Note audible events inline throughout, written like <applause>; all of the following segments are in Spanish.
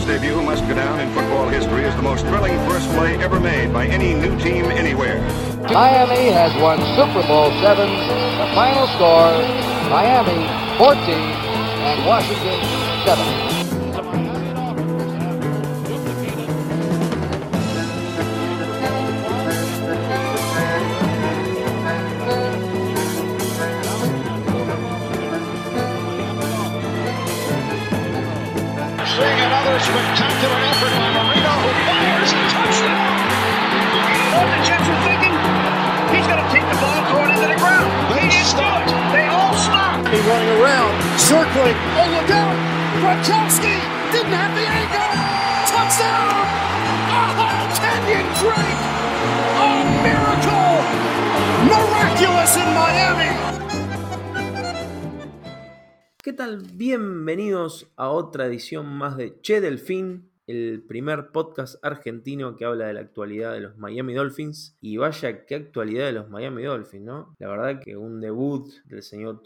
England's debut must go down in football history as the most thrilling first play ever made by any new team anywhere. Miami has won Super Bowl seven. The final score: Miami 14 and Washington 7. Circling. Oh, look out! Gronkowski didn't have the angle. Touchdown! Oh, Kenyon Drake! A miracle! Miraculous in Miami! ¿Qué tal? Bienvenidos a otra edición más de Che Delfín, el primer podcast argentino que habla de la actualidad de los Miami Dolphins. Y vaya qué actualidad de los Miami Dolphins, ¿no? La verdad que un debut del señor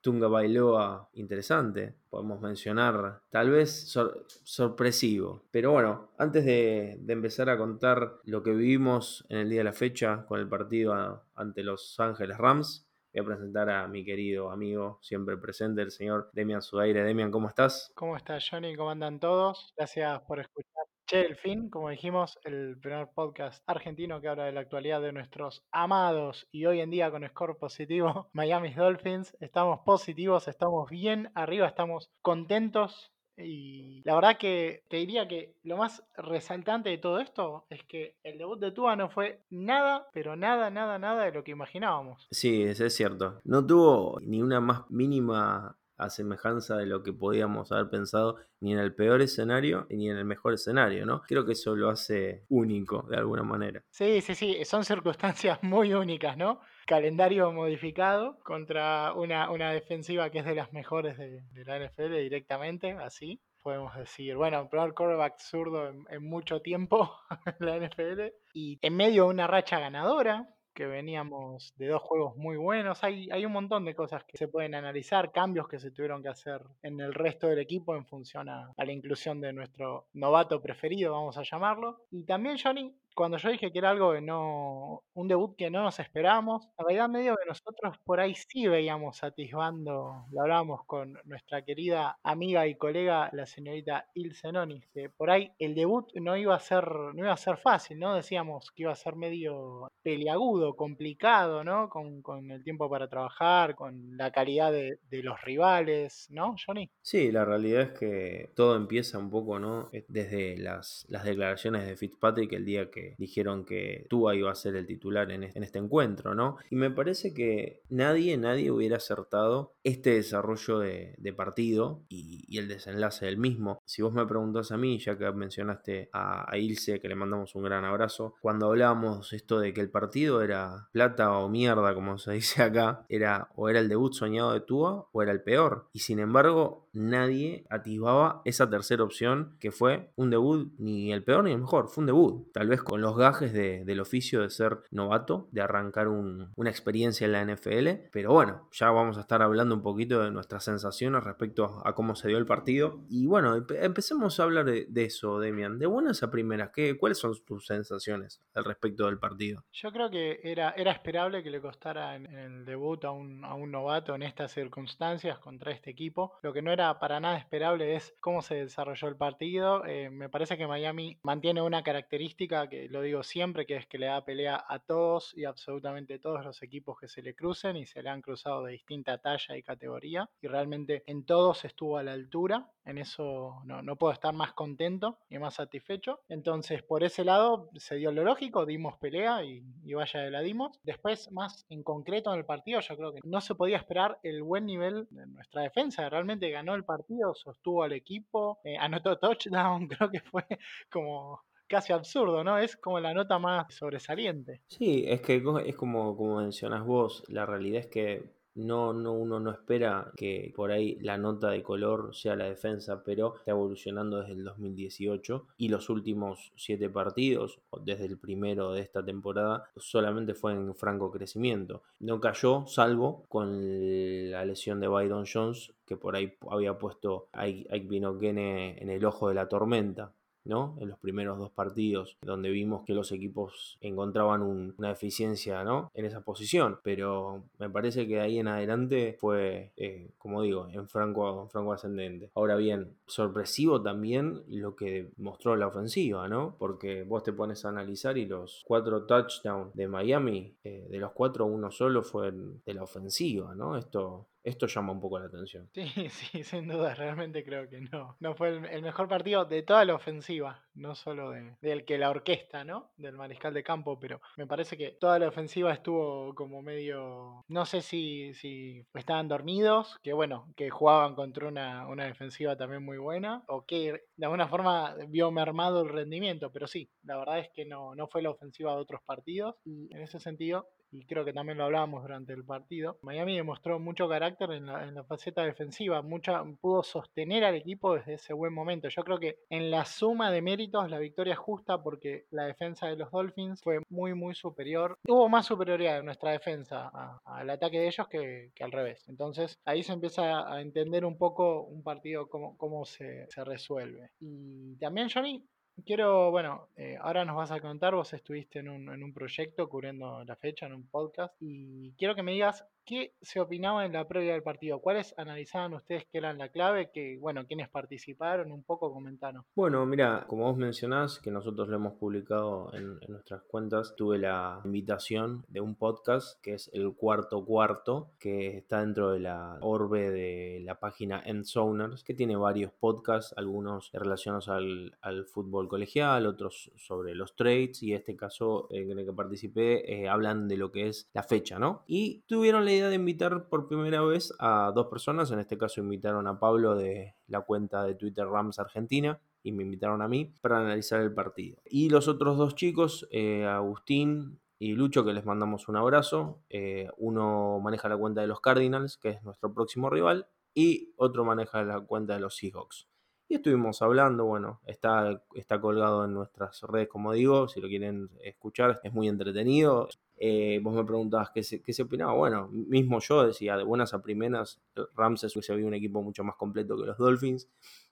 Tunga Bailoa interesante. Podemos mencionar, tal vez sor- sorpresivo. Pero bueno, antes de, empezar a contar lo que vivimos en el día de la fecha con el partido ante Los Ángeles Rams, Voy a presentar a mi querido amigo, siempre presente, el señor Demian Sudaire. Demian, ¿cómo estás? ¿Cómo estás, Johnny? ¿Cómo andan todos? Gracias por escuchar. Che, el fin, como dijimos, el primer podcast argentino que habla de la actualidad de nuestros amados y hoy en día con score positivo <laughs> Miami Dolphins. Estamos positivos, estamos bien arriba, estamos contentos y la verdad que te diría que lo más resaltante de todo esto es que el debut de Tua no fue nada, pero nada, nada, nada de lo que imaginábamos. Sí, eso es cierto. No tuvo ni una más mínima asemejanza de lo que podíamos haber pensado ni en el peor escenario ni en el mejor escenario, ¿no? Creo que eso lo hace único de alguna manera. Sí, sí, sí, son circunstancias <laughs> muy únicas, ¿no? Calendario modificado contra una, una defensiva que es de las mejores de, la NFL directamente, así podemos decir. Bueno, primer quarterback zurdo en mucho tiempo <laughs> en la NFL y en medio de una racha ganadora que veníamos de dos juegos muy buenos. Hay, hay un montón de cosas que se pueden analizar, cambios que se tuvieron que hacer en el resto del equipo en función a, a la inclusión de nuestro novato preferido, vamos a llamarlo. Y también, Johnny, cuando yo dije que era algo que no, un debut que no nos esperábamos, en realidad medio que nosotros por ahí sí veíamos atisbando, lo hablábamos con nuestra querida amiga y colega, la señorita Ilse Nonis, que por ahí el debut no iba a ser, no iba a ser fácil, ¿no? Decíamos que iba a ser medio peliagudo, complicado, ¿no? Con, el tiempo para trabajar, con la calidad de, de los rivales, ¿no, Johnny? Sí, la realidad es que todo empieza un poco, ¿no? Desde las, las declaraciones de Fitzpatrick el día que dijeron que Tua iba a ser el titular en este, en encuentro, ¿no? Y me parece que nadie, nadie hubiera acertado este desarrollo de, partido y, y el desenlace del mismo. Si vos me preguntás a mí, ya que mencionaste a, a Ilse, que le mandamos un gran abrazo, cuando hablábamos esto de que el partido era plata o mierda, como se dice acá, era o era el debut soñado de Tua o era el peor. Y sin embargo, nadie atisbaba esa tercera opción que fue un debut ni el peor ni el mejor, fue un debut. Tal vez con los gajes de- del oficio de ser novato, de arrancar un- una experiencia en la NFL. Pero bueno, ya vamos a estar hablando un poquito de nuestras sensaciones respecto a cómo se dio el partido. Y bueno, empe- empecemos a hablar de, de eso, Demian. De buenas a primeras, ¿qué, ¿cuáles son tus sensaciones al respecto del partido? Yo creo que era, era esperable que le costara en, en el debut a un, a un novato en estas circunstancias contra este equipo. Lo que no era para nada esperable es cómo se desarrolló el partido. Eh, me parece que Miami mantiene una característica que lo digo siempre, que es que le da pelea a todos y absolutamente todos los equipos que se le crucen y se le han cruzado de distinta talla y categoría. Y realmente en todos estuvo a la altura. En eso no, no puedo estar más contento y más satisfecho. Entonces, por ese lado, se dio lo lógico, dimos pelea y, y vaya de la dimos. Después, más en concreto en el partido, yo creo que no se podía esperar el buen nivel de nuestra defensa. Realmente ganó el partido, sostuvo al equipo, eh, anotó touchdown, <laughs> creo que fue como casi absurdo, ¿no? Es como la nota más sobresaliente. Sí, es que es como, como mencionas vos, la realidad es que no, no, uno no espera que por ahí la nota de color sea la defensa, pero está evolucionando desde el 2018 y los últimos siete partidos, desde el primero de esta temporada, solamente fue en franco crecimiento. No cayó, salvo con la lesión de Byron Jones, que por ahí había puesto a Ike en el ojo de la tormenta. ¿No? En los primeros dos partidos, donde vimos que los equipos encontraban una eficiencia, ¿no? En esa posición. Pero me parece que ahí en adelante fue, eh, como digo, en franco, franco ascendente. Ahora bien, sorpresivo también lo que mostró la ofensiva, ¿no? Porque vos te pones a analizar y los cuatro touchdowns de Miami, eh, de los cuatro, uno solo fue de la ofensiva, ¿no? Esto esto llama un poco la atención. Sí, <laughs> sí, sin duda, realmente creo que no. No fue el, mejor partido de toda la ofensiva, no solo de, del que la orquesta, ¿no? Del mariscal de campo, pero me parece que toda la ofensiva estuvo como medio. No sé si, si estaban dormidos, que bueno, que jugaban contra una, una defensiva también muy buena, o que de alguna forma vio mermado el rendimiento, pero sí, la verdad es que no, no fue la ofensiva de otros partidos, y en ese sentido y creo que también lo hablábamos durante el partido, Miami demostró mucho carácter en la, faceta defensiva, mucha, pudo sostener al equipo desde ese buen momento. Yo creo que en la suma de méritos la victoria es justa porque la defensa de los Dolphins fue muy, muy superior. Hubo más superioridad en nuestra defensa al ataque de ellos que, al revés. Entonces ahí se empieza a entender un poco un partido cómo, cómo se, se resuelve. Y también, Johnny, Quiero, bueno, eh, ahora nos vas a contar, vos estuviste en un, en un proyecto cubriendo la fecha, en un podcast, y quiero que me digas ¿Qué se opinaba en la previa del partido? ¿Cuáles analizaban ustedes que eran la clave? Que, bueno, ¿quiénes participaron? Un poco comentanos. Bueno, mira, como vos mencionás, que nosotros lo hemos publicado en, nuestras cuentas, tuve la invitación de un podcast que es El Cuarto Cuarto, que está dentro de la orbe de la página Endzoners, que tiene varios podcasts, algunos relacionados al, al fútbol colegial, otros sobre los trades, y este caso en el que participé eh, hablan de lo que es la fecha, ¿no? Y tuvieron la de invitar por primera vez a dos personas. En este caso invitaron a Pablo de la cuenta de Twitter Rams Argentina y me invitaron a mí para analizar el partido. Y los otros dos chicos, eh, Agustín y Lucho, que les mandamos un abrazo. Eh, uno maneja la cuenta de los Cardinals, que es nuestro próximo rival, y otro maneja la cuenta de los Seahawks. Y estuvimos hablando, bueno, está, está colgado en nuestras redes, como digo, si lo quieren escuchar, es muy entretenido. Eh, vos me preguntabas qué se, qué se opinaba. Bueno, mismo yo decía, de buenas a primeras, Ramses se había un equipo mucho más completo que los Dolphins.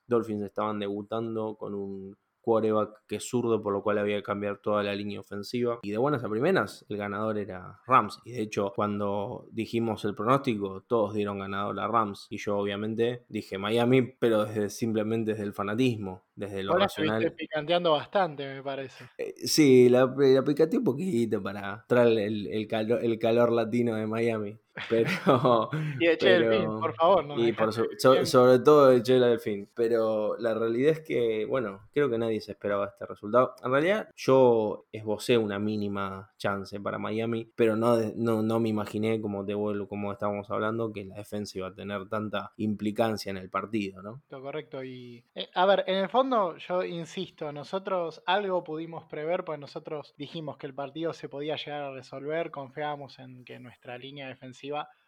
Dolphins estaban debutando con un quarterback que es zurdo, por lo cual había que cambiar toda la línea ofensiva. Y de buenas a primeras, el ganador era Rams. Y de hecho, cuando dijimos el pronóstico, todos dieron ganador a Rams. Y yo obviamente dije Miami, pero desde, simplemente desde el fanatismo, desde lo Ahora racional. picanteando bastante, me parece. Eh, sí, la, la picanteé un poquito para traer el, el, calor, el calor latino de Miami. <laughs> Pero. y de Delfín, por favor. No y <laughs> sobre todo de Che Delfín. Pero la realidad es que, bueno, creo que nadie se esperaba este resultado. En realidad, yo esbocé una mínima chance para Miami, pero no, no, no me imaginé, como te vuelvo, como estábamos hablando, que la defensa iba a tener tanta implicancia en el partido, ¿no? Correcto. Y, eh, a ver, en el fondo, yo insisto, nosotros algo pudimos prever, pues nosotros dijimos que el partido se podía llegar a resolver, confiábamos en que nuestra línea defensiva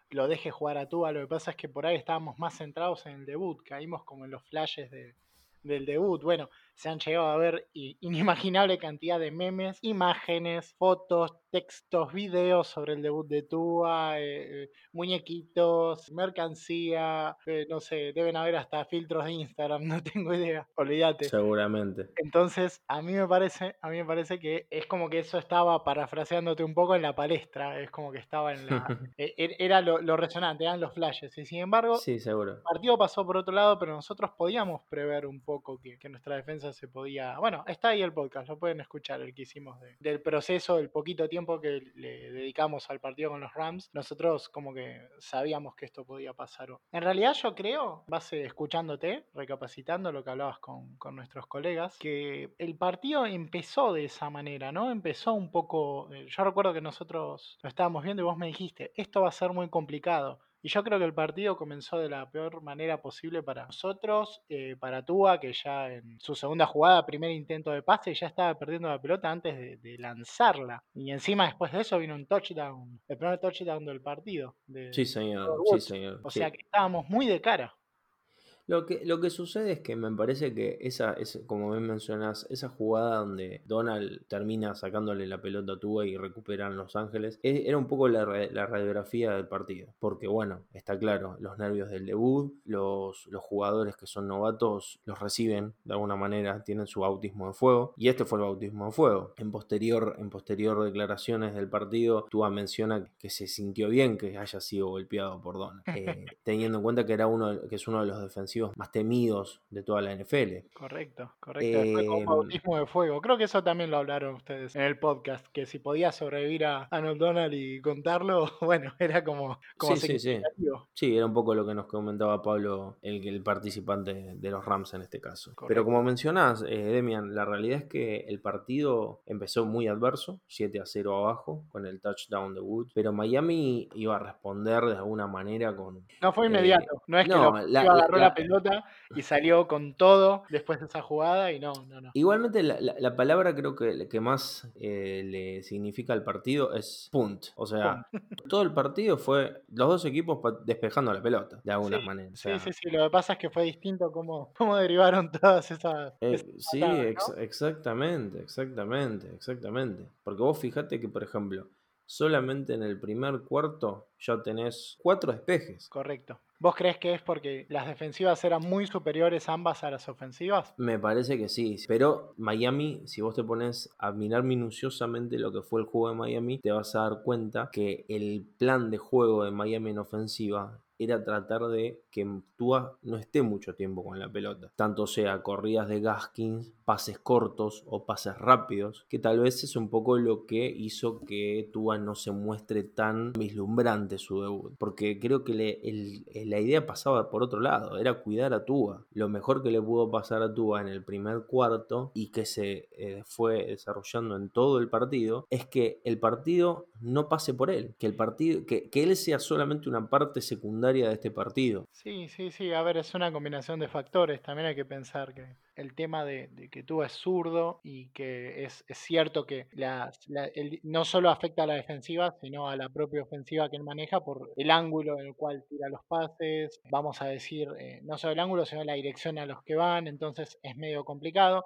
lo deje jugar a Tua. Lo que pasa es que por ahí estábamos más centrados en el debut, caímos como en los flashes de, del debut. Bueno, se han llegado a ver inimaginable cantidad de memes, imágenes, fotos, textos, videos sobre el debut de Tua, eh, eh, muñequitos, mercancía, eh, no sé, deben haber hasta filtros de Instagram, <laughs> no tengo idea, olvídate. Seguramente. Entonces, a mí me parece, a mí me parece que es como que eso estaba parafraseándote un poco en la palestra, es como que estaba en la <laughs> e, e, era lo, resonante, eran los flashes, y sin embargo, sí, seguro. el partido pasó por otro lado, pero nosotros podíamos prever un poco que, que nuestra defensa se podía. Bueno, está ahí el podcast, lo pueden escuchar, el que hicimos del proceso, el poquito tiempo que le dedicamos al partido con los Rams. Nosotros, como que sabíamos que esto podía pasar. En realidad, yo creo, base escuchándote, recapacitando lo que hablabas con, con nuestros colegas, que el partido empezó de esa manera, ¿no? Empezó un poco. Eh, yo recuerdo que nosotros lo estábamos viendo y vos me dijiste, esto va a ser muy complicado Y yo creo que el partido comenzó de la peor manera posible para nosotros, eh, para Tua, que ya en su segunda jugada, primer intento de pase, ya estaba perdiendo la pelota antes de, de lanzarla. Y encima después de eso vino un touchdown, el primer touchdown del partido. de- Sí, señor, sí, señor. O sí. sea que estábamos muy de cara. Lo que, lo que sucede es que me parece que esa, es, como bien mencionas, esa jugada donde Donald termina sacándole la pelota a Tua y recuperan Los Ángeles, e- era un poco la, la radiografía del partido. Porque bueno, está claro, los nervios del debut, los, los jugadores que son novatos los reciben de alguna manera, tienen su bautismo de fuego. Y este fue el bautismo de fuego. En posterior, en posterior declaraciones del partido, Tua menciona que se sintió bien que haya sido golpeado por Donald. <laughs> eh, teniendo en cuenta que, era uno, que es uno de los defensivos más temidos de toda la NFL. Correcto, correcto. Después con Em, bautismo de fuego. Creo que eso también lo hablaron ustedes en el podcast, que si podía sobrevivir a Arnold Donald y contarlo, <laughs> bueno, era como, como Sí, sí, sí. Sí, era un poco lo que nos comentaba Pablo, el, el participante de los Rams en este caso. Pero como mencionás, eh, Demian, la realidad es que el partido empezó muy adverso, 7 a 0 abajo, con el touchdown de Wood, pero Miami iba a responder de alguna manera con... No fue Eh, inmediato. no es que lo la- agarró la- la, pelota y salió con todo después de esa jugada y no, no, no. Igualmente la, la- la palabra creo que, que más eh, le significa al partido es punt. O sea, <laughs> todo el partido fue los dos equipos despejando la pelota, de alguna Sí, manera. O Sí, sí, sí. Lo que pasa es que fue distinto cómo, cómo derivaron <laughs> todas esas. Eh, esas sí, patadas, ¿no? ex- exactamente, exactamente, exactamente. Porque vos fijate que, por ejemplo, solamente en el primer cuarto ya tenés cuatro despejes. Correcto. ¿Vos crees que es porque las defensivas eran muy superiores ambas a las ofensivas? Me parece que sí, pero Miami, si vos te pones a mirar minuciosamente lo que fue el juego de Miami, te vas a dar cuenta que el plan de juego de Miami en ofensiva era tratar de que Tua no esté mucho tiempo con la pelota. Tanto sea corridas de Gaskins, pases cortos o pases rápidos, que tal vez es un poco lo que hizo que Tua no se muestre tan vislumbrante su debut. Porque creo que la idea pasaba por otro lado, era cuidar a Tua. Lo mejor que le pudo pasar a Tua en el primer cuarto y que se eh, fue desarrollando en todo el partido es que el partido no pase por él, que el partido, que él sea solamente una parte secundaria de este partido. Sí, sí, sí. A ver, es una combinación de factores. También hay que pensar que el tema de, que tú es zurdo y que es, cierto que no solo afecta a la defensiva, sino a la propia ofensiva que él maneja por el ángulo en el cual tira los pases. Vamos a decir, eh, no solo el ángulo, sino la dirección a los que van. Entonces es medio complicado.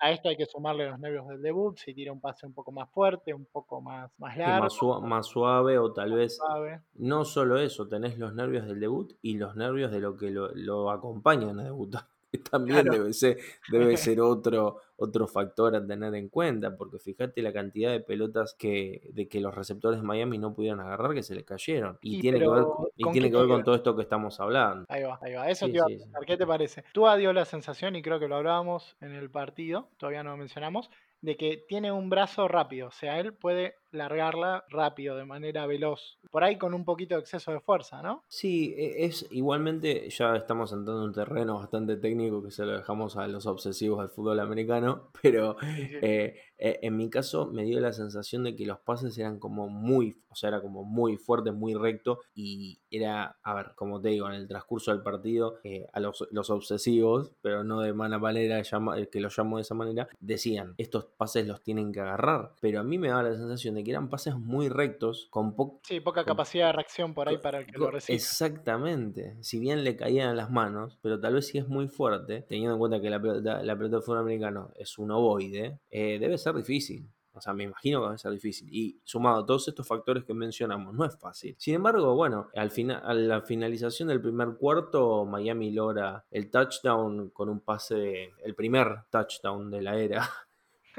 A esto hay que sumarle los nervios del debut, si tira un pase un poco más fuerte, un poco más, más largo, más, sua- más suave o tal vez suave. no solo eso, tenés los nervios del debut y los nervios de lo que lo, lo acompañan a debutar. <laughs> También Claro. debe ser, debe <laughs> ser otro, otro factor a tener en cuenta, porque fíjate la cantidad de pelotas que, de que los receptores de Miami no pudieron agarrar que se les cayeron. Y Y tiene que ver, y ¿con tiene que ver con todo esto que estamos hablando. Ahí va, ahí va. Eso Sí, te iba a sí. preguntar. ¿Qué te parece? Tua dio la sensación, y creo que lo hablábamos en el partido, todavía no lo mencionamos, de que tiene un brazo rápido. O sea, él puede largarla rápido, de manera veloz. Por ahí con un poquito de exceso de fuerza, ¿no? Sí, e- es igualmente, ya estamos entrando en un terreno bastante técnico que se lo dejamos a los obsesivos del fútbol americano, <laughs> pero sí. eh, eh, en mi caso me dio la sensación de que los pases eran como muy, o sea, era como muy fuerte, muy recto y era, a ver, como te digo, en el transcurso del partido, eh, a los, los obsesivos, pero no de mala manera, eh, que lo llamo de esa manera, decían, estos pases los tienen que agarrar, pero a mí me daba la sensación de que eran pases muy rectos, con. Sí, poca con- capacidad de reacción por ahí para el que lo recibe. Exactamente. Si bien le caían las manos, pero tal vez si es muy fuerte, teniendo en cuenta que la pelota, la pelota de fútbol americano es un ovoide, eh, debe ser difícil. O sea, me imagino que va a ser difícil. Y sumado a todos estos factores que mencionamos, no es fácil. Sin embargo, bueno, al final, a la finalización del primer cuarto, Miami logra el touchdown con un pase, el primer touchdown de la era.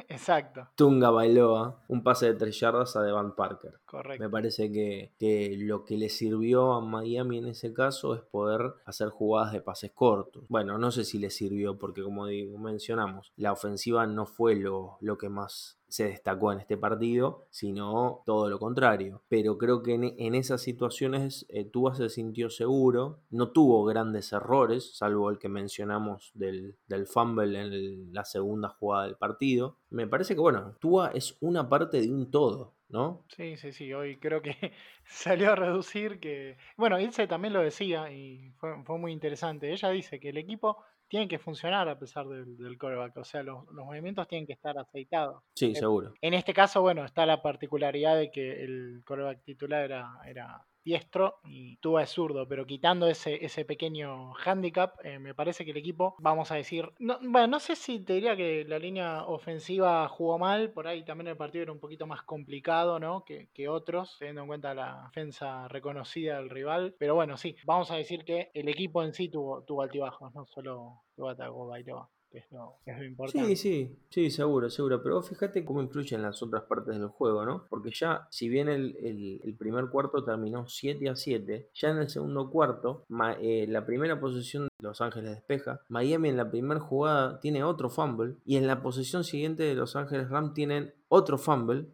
Exacto, Tunga Bailoa, un pase de tres yardas a Devon Parker. correcto. Me parece que, que lo que le sirvió a Miami en ese caso es poder hacer jugadas de pases cortos. Bueno, no sé si le sirvió porque como digo, mencionamos, la ofensiva no fue lo, lo que más se destacó en este partido, sino todo lo contrario. Pero creo que en, esas situaciones eh, se sintió seguro, no tuvo grandes errores, salvo el que mencionamos del, del fumble en la segunda jugada del partido. Me parece que, bueno, Tua es una parte de un todo. ¿No? Sí, sí, sí. Hoy creo que <laughs> salió a reducir que. Bueno, Ilse también lo decía y fue, fue muy interesante. Ella dice que el equipo tiene que funcionar a pesar del, del coreback. O sea, los, los movimientos tienen que estar aceitados. Sí, seguro. En este caso, bueno, está la particularidad de que el coreback titular era, era diestro y Tua es zurdo, pero quitando ese, ese pequeño handicap, eh, me parece que el equipo, vamos a decir, no, bueno, no sé si te diría que la línea ofensiva jugó mal, por ahí también el partido era un poquito más complicado, ¿no? Que, que otros, teniendo en cuenta la defensa reconocida del rival, pero bueno, sí, vamos a decir que el equipo en sí tuvo, tuvo altibajos, no solo Tua Tagovailoa, que es lo, que es lo importante. Sí, sí, sí, seguro, seguro. Pero vos fíjate cómo influyen las otras partes del juego, ¿no? Porque ya, si bien el, el- el primer cuarto terminó 7 a 7, ya en el segundo cuarto, ma- eh, la primera posesión de Los Ángeles despeja, Miami en la primera jugada tiene otro fumble, y en la posesión siguiente de Los Ángeles Rams tienen otro fumble,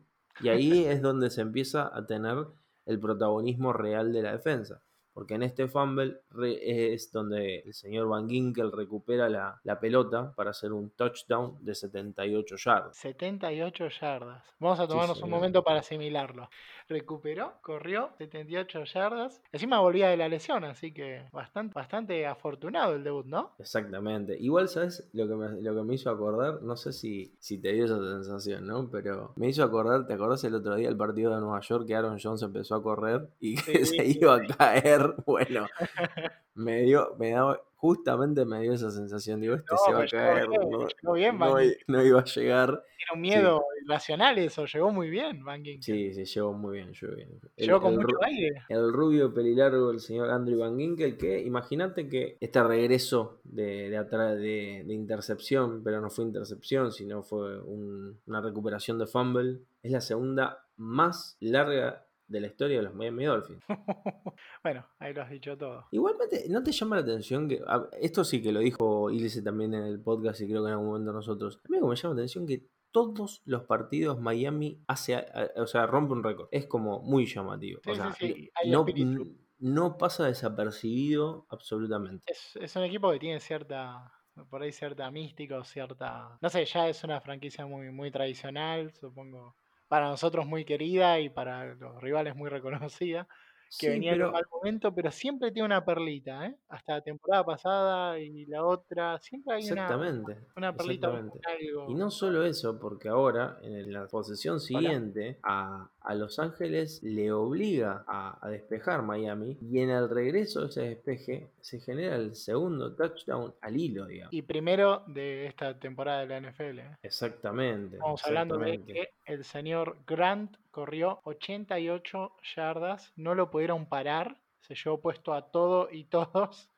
y ahí <laughs> es donde se empieza a tener el protagonismo real de la defensa. Porque en este fumble es donde el señor Van Ginkel recupera la, la pelota para hacer un touchdown de 78 yardas. 78 yardas. Vamos a tomarnos un momento para asimilarlo. Recuperó, corrió 78 yardas. Encima volvía de la lesión, así que bastante, bastante afortunado el debut, ¿no? Exactamente. Igual, ¿sabes lo que me, lo que me hizo acordar? No sé si, si te dio esa sensación, ¿no? Pero me hizo acordar, ¿te acordás el otro día el partido de Nueva York que Aaron Jones empezó a correr y <laughs> que Sí, se iba a caer? <laughs> Bueno, me dio, me daba, justamente me dio esa sensación. Digo, este No, se va a llegó caer. no, bien, no no iba a llegar. Era un miedo irracional eso, llegó muy bien, Van Ginkel. Sí, sí, llegó muy bien, llegó bien. El- Llegó con el mucho aire. El rubio pelilargo, el señor Andrew Van Ginkel, que imagínate que este regreso de, de, atrás de, de intercepción, pero no fue intercepción, sino fue un- una recuperación de fumble, es la segunda más larga de la historia de los Miami Dolphins. <laughs> Bueno, ahí lo has dicho todo. Igualmente, ¿no te llama la atención que, a- esto sí que lo dijo Ilse también en el podcast y creo que en algún momento nosotros, a mí me llama la atención que todos los partidos Miami hace, a- a- o sea, rompe un récord. Es como muy llamativo. Sí, o sea, sí, sí, hay no, espíritu. no pasa desapercibido absolutamente. Es, es un equipo que tiene cierta, por ahí cierta mística o cierta, no sé, ya es una franquicia muy, muy tradicional, supongo, para nosotros muy querida y para los rivales muy reconocida, que Sí, venía en pero un mal momento, pero siempre tiene una perlita, ¿eh? Hasta la temporada pasada y la otra, siempre hay una, exactamente. una perlita exactamente. algo. Y no solo eso, porque ahora en la posesión siguiente a, a Los Ángeles le obliga a, a despejar Miami y en el regreso de ese despeje se genera el segundo touchdown al hilo, digamos. Y primero de esta temporada de la NFL. ¿eh? Exactamente. Estamos hablando de que el señor Grant corrió 88 yardas, no lo pudieron parar, se llevó puesto a todo y todos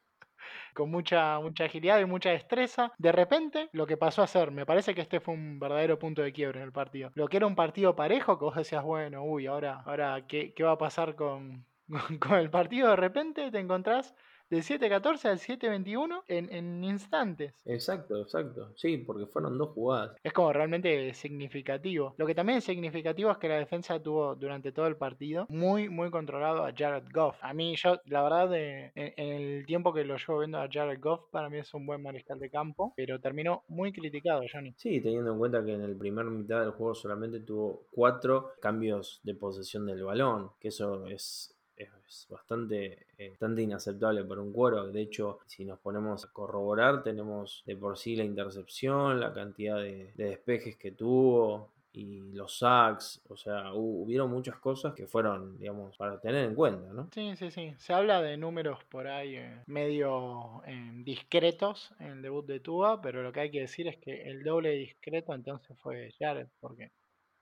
con mucha, mucha agilidad y mucha destreza. De repente, lo que pasó a ser, me parece que este fue un verdadero punto de quiebre en el partido. Lo que era un partido parejo, que vos decías, bueno, uy, ahora, ahora ¿qué, qué va a pasar con, <laughs> con el partido? De repente te encontrás del 7-14 al 7-21 en, en instantes. Exacto, exacto. Sí, porque fueron dos jugadas. Es como realmente significativo. Lo que también es significativo es que la defensa tuvo durante todo el partido muy, muy controlado a Jared Goff. A mí, yo, la verdad, de- en, en el tiempo que lo llevo viendo a Jared Goff, para mí es un buen mariscal de campo, pero terminó muy criticado, Johnny. Sí, teniendo en cuenta que en el primer mitad del juego solamente tuvo cuatro cambios de posesión del balón, que eso es, es bastante, eh, bastante inaceptable para un cuero. De hecho, si nos ponemos a corroborar, tenemos de por sí la intercepción, la cantidad de, de despejes que tuvo y los sacks, o sea, hu- hubieron muchas cosas que fueron, digamos, para tener en cuenta, ¿no? Sí, sí, sí. Se habla de números por ahí eh, medio eh, discretos en el debut de Tua, pero lo que hay que decir es que el doble discreto entonces fue Jared, porque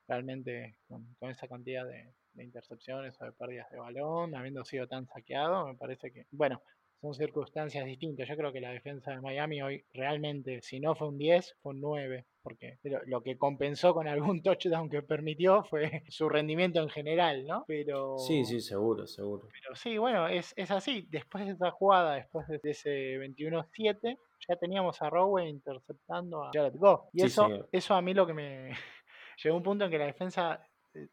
realmente con esa cantidad de, de intercepciones o de pérdidas de balón, habiendo sido tan saqueado, me parece que, bueno, son circunstancias distintas. Yo creo que la defensa de Miami hoy realmente, si no fue un 10, fue un 9, porque lo, lo que compensó con algún <laughs> touchdown que permitió fue su rendimiento en general, ¿no? Pero... Sí, sí, seguro, seguro. Pero sí, bueno, es, es así. Después de esa jugada, después de ese 21-7, ya teníamos a Rowe interceptando a Jared Goff. Y Sí, eso, señor. eso a mí lo que me... <laughs> Llegó un punto en que la defensa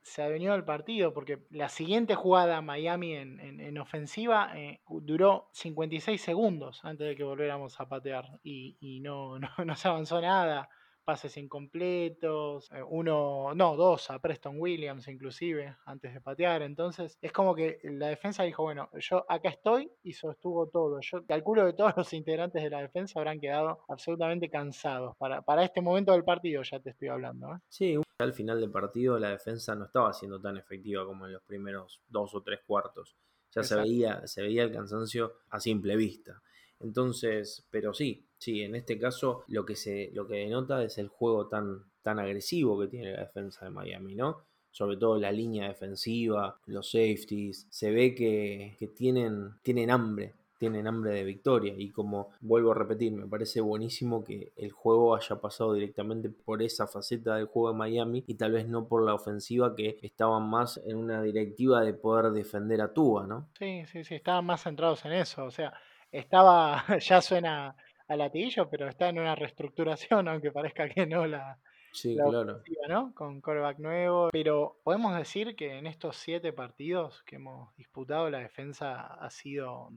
se adueñó del partido, porque la siguiente jugada Miami en, en- en ofensiva eh, duró 56 segundos antes de que volviéramos a patear y, y no, <laughs> no, no se avanzó nada. Pases incompletos, eh, uno, no, dos a Preston Williams inclusive, antes de patear. Entonces, es como que la defensa dijo, bueno, yo acá estoy y sostuvo todo. Yo calculo que todos <laughs> los integrantes de la defensa habrán quedado absolutamente cansados. Para, para este momento del partido ya te estoy hablando. ¿eh? Sí, al final del partido la defensa no estaba siendo tan efectiva como en los primeros dos o tres cuartos. Ya se veía, se veía el cansancio a simple vista. Entonces, pero sí, sí, en este caso lo que se, lo que denota es el juego tan, tan agresivo que tiene la defensa de Miami, ¿no? Sobre todo la línea defensiva, los safeties, se ve que, que tienen, tienen hambre, tienen hambre de victoria. Y como vuelvo a repetir, me parece buenísimo que el juego haya pasado directamente por esa faceta del juego de Miami y tal vez no por la ofensiva que estaban más en una directiva de poder defender a Tua, ¿no? Sí, sí, sí, estaban más centrados en eso. O sea, estaba, <laughs> ya suena a latillo, pero está en una reestructuración, <laughs> aunque parezca que no la, Sí, la claro. ¿no? Con coreback nuevo. Pero podemos decir que en estos siete partidos que hemos disputado, la defensa ha sido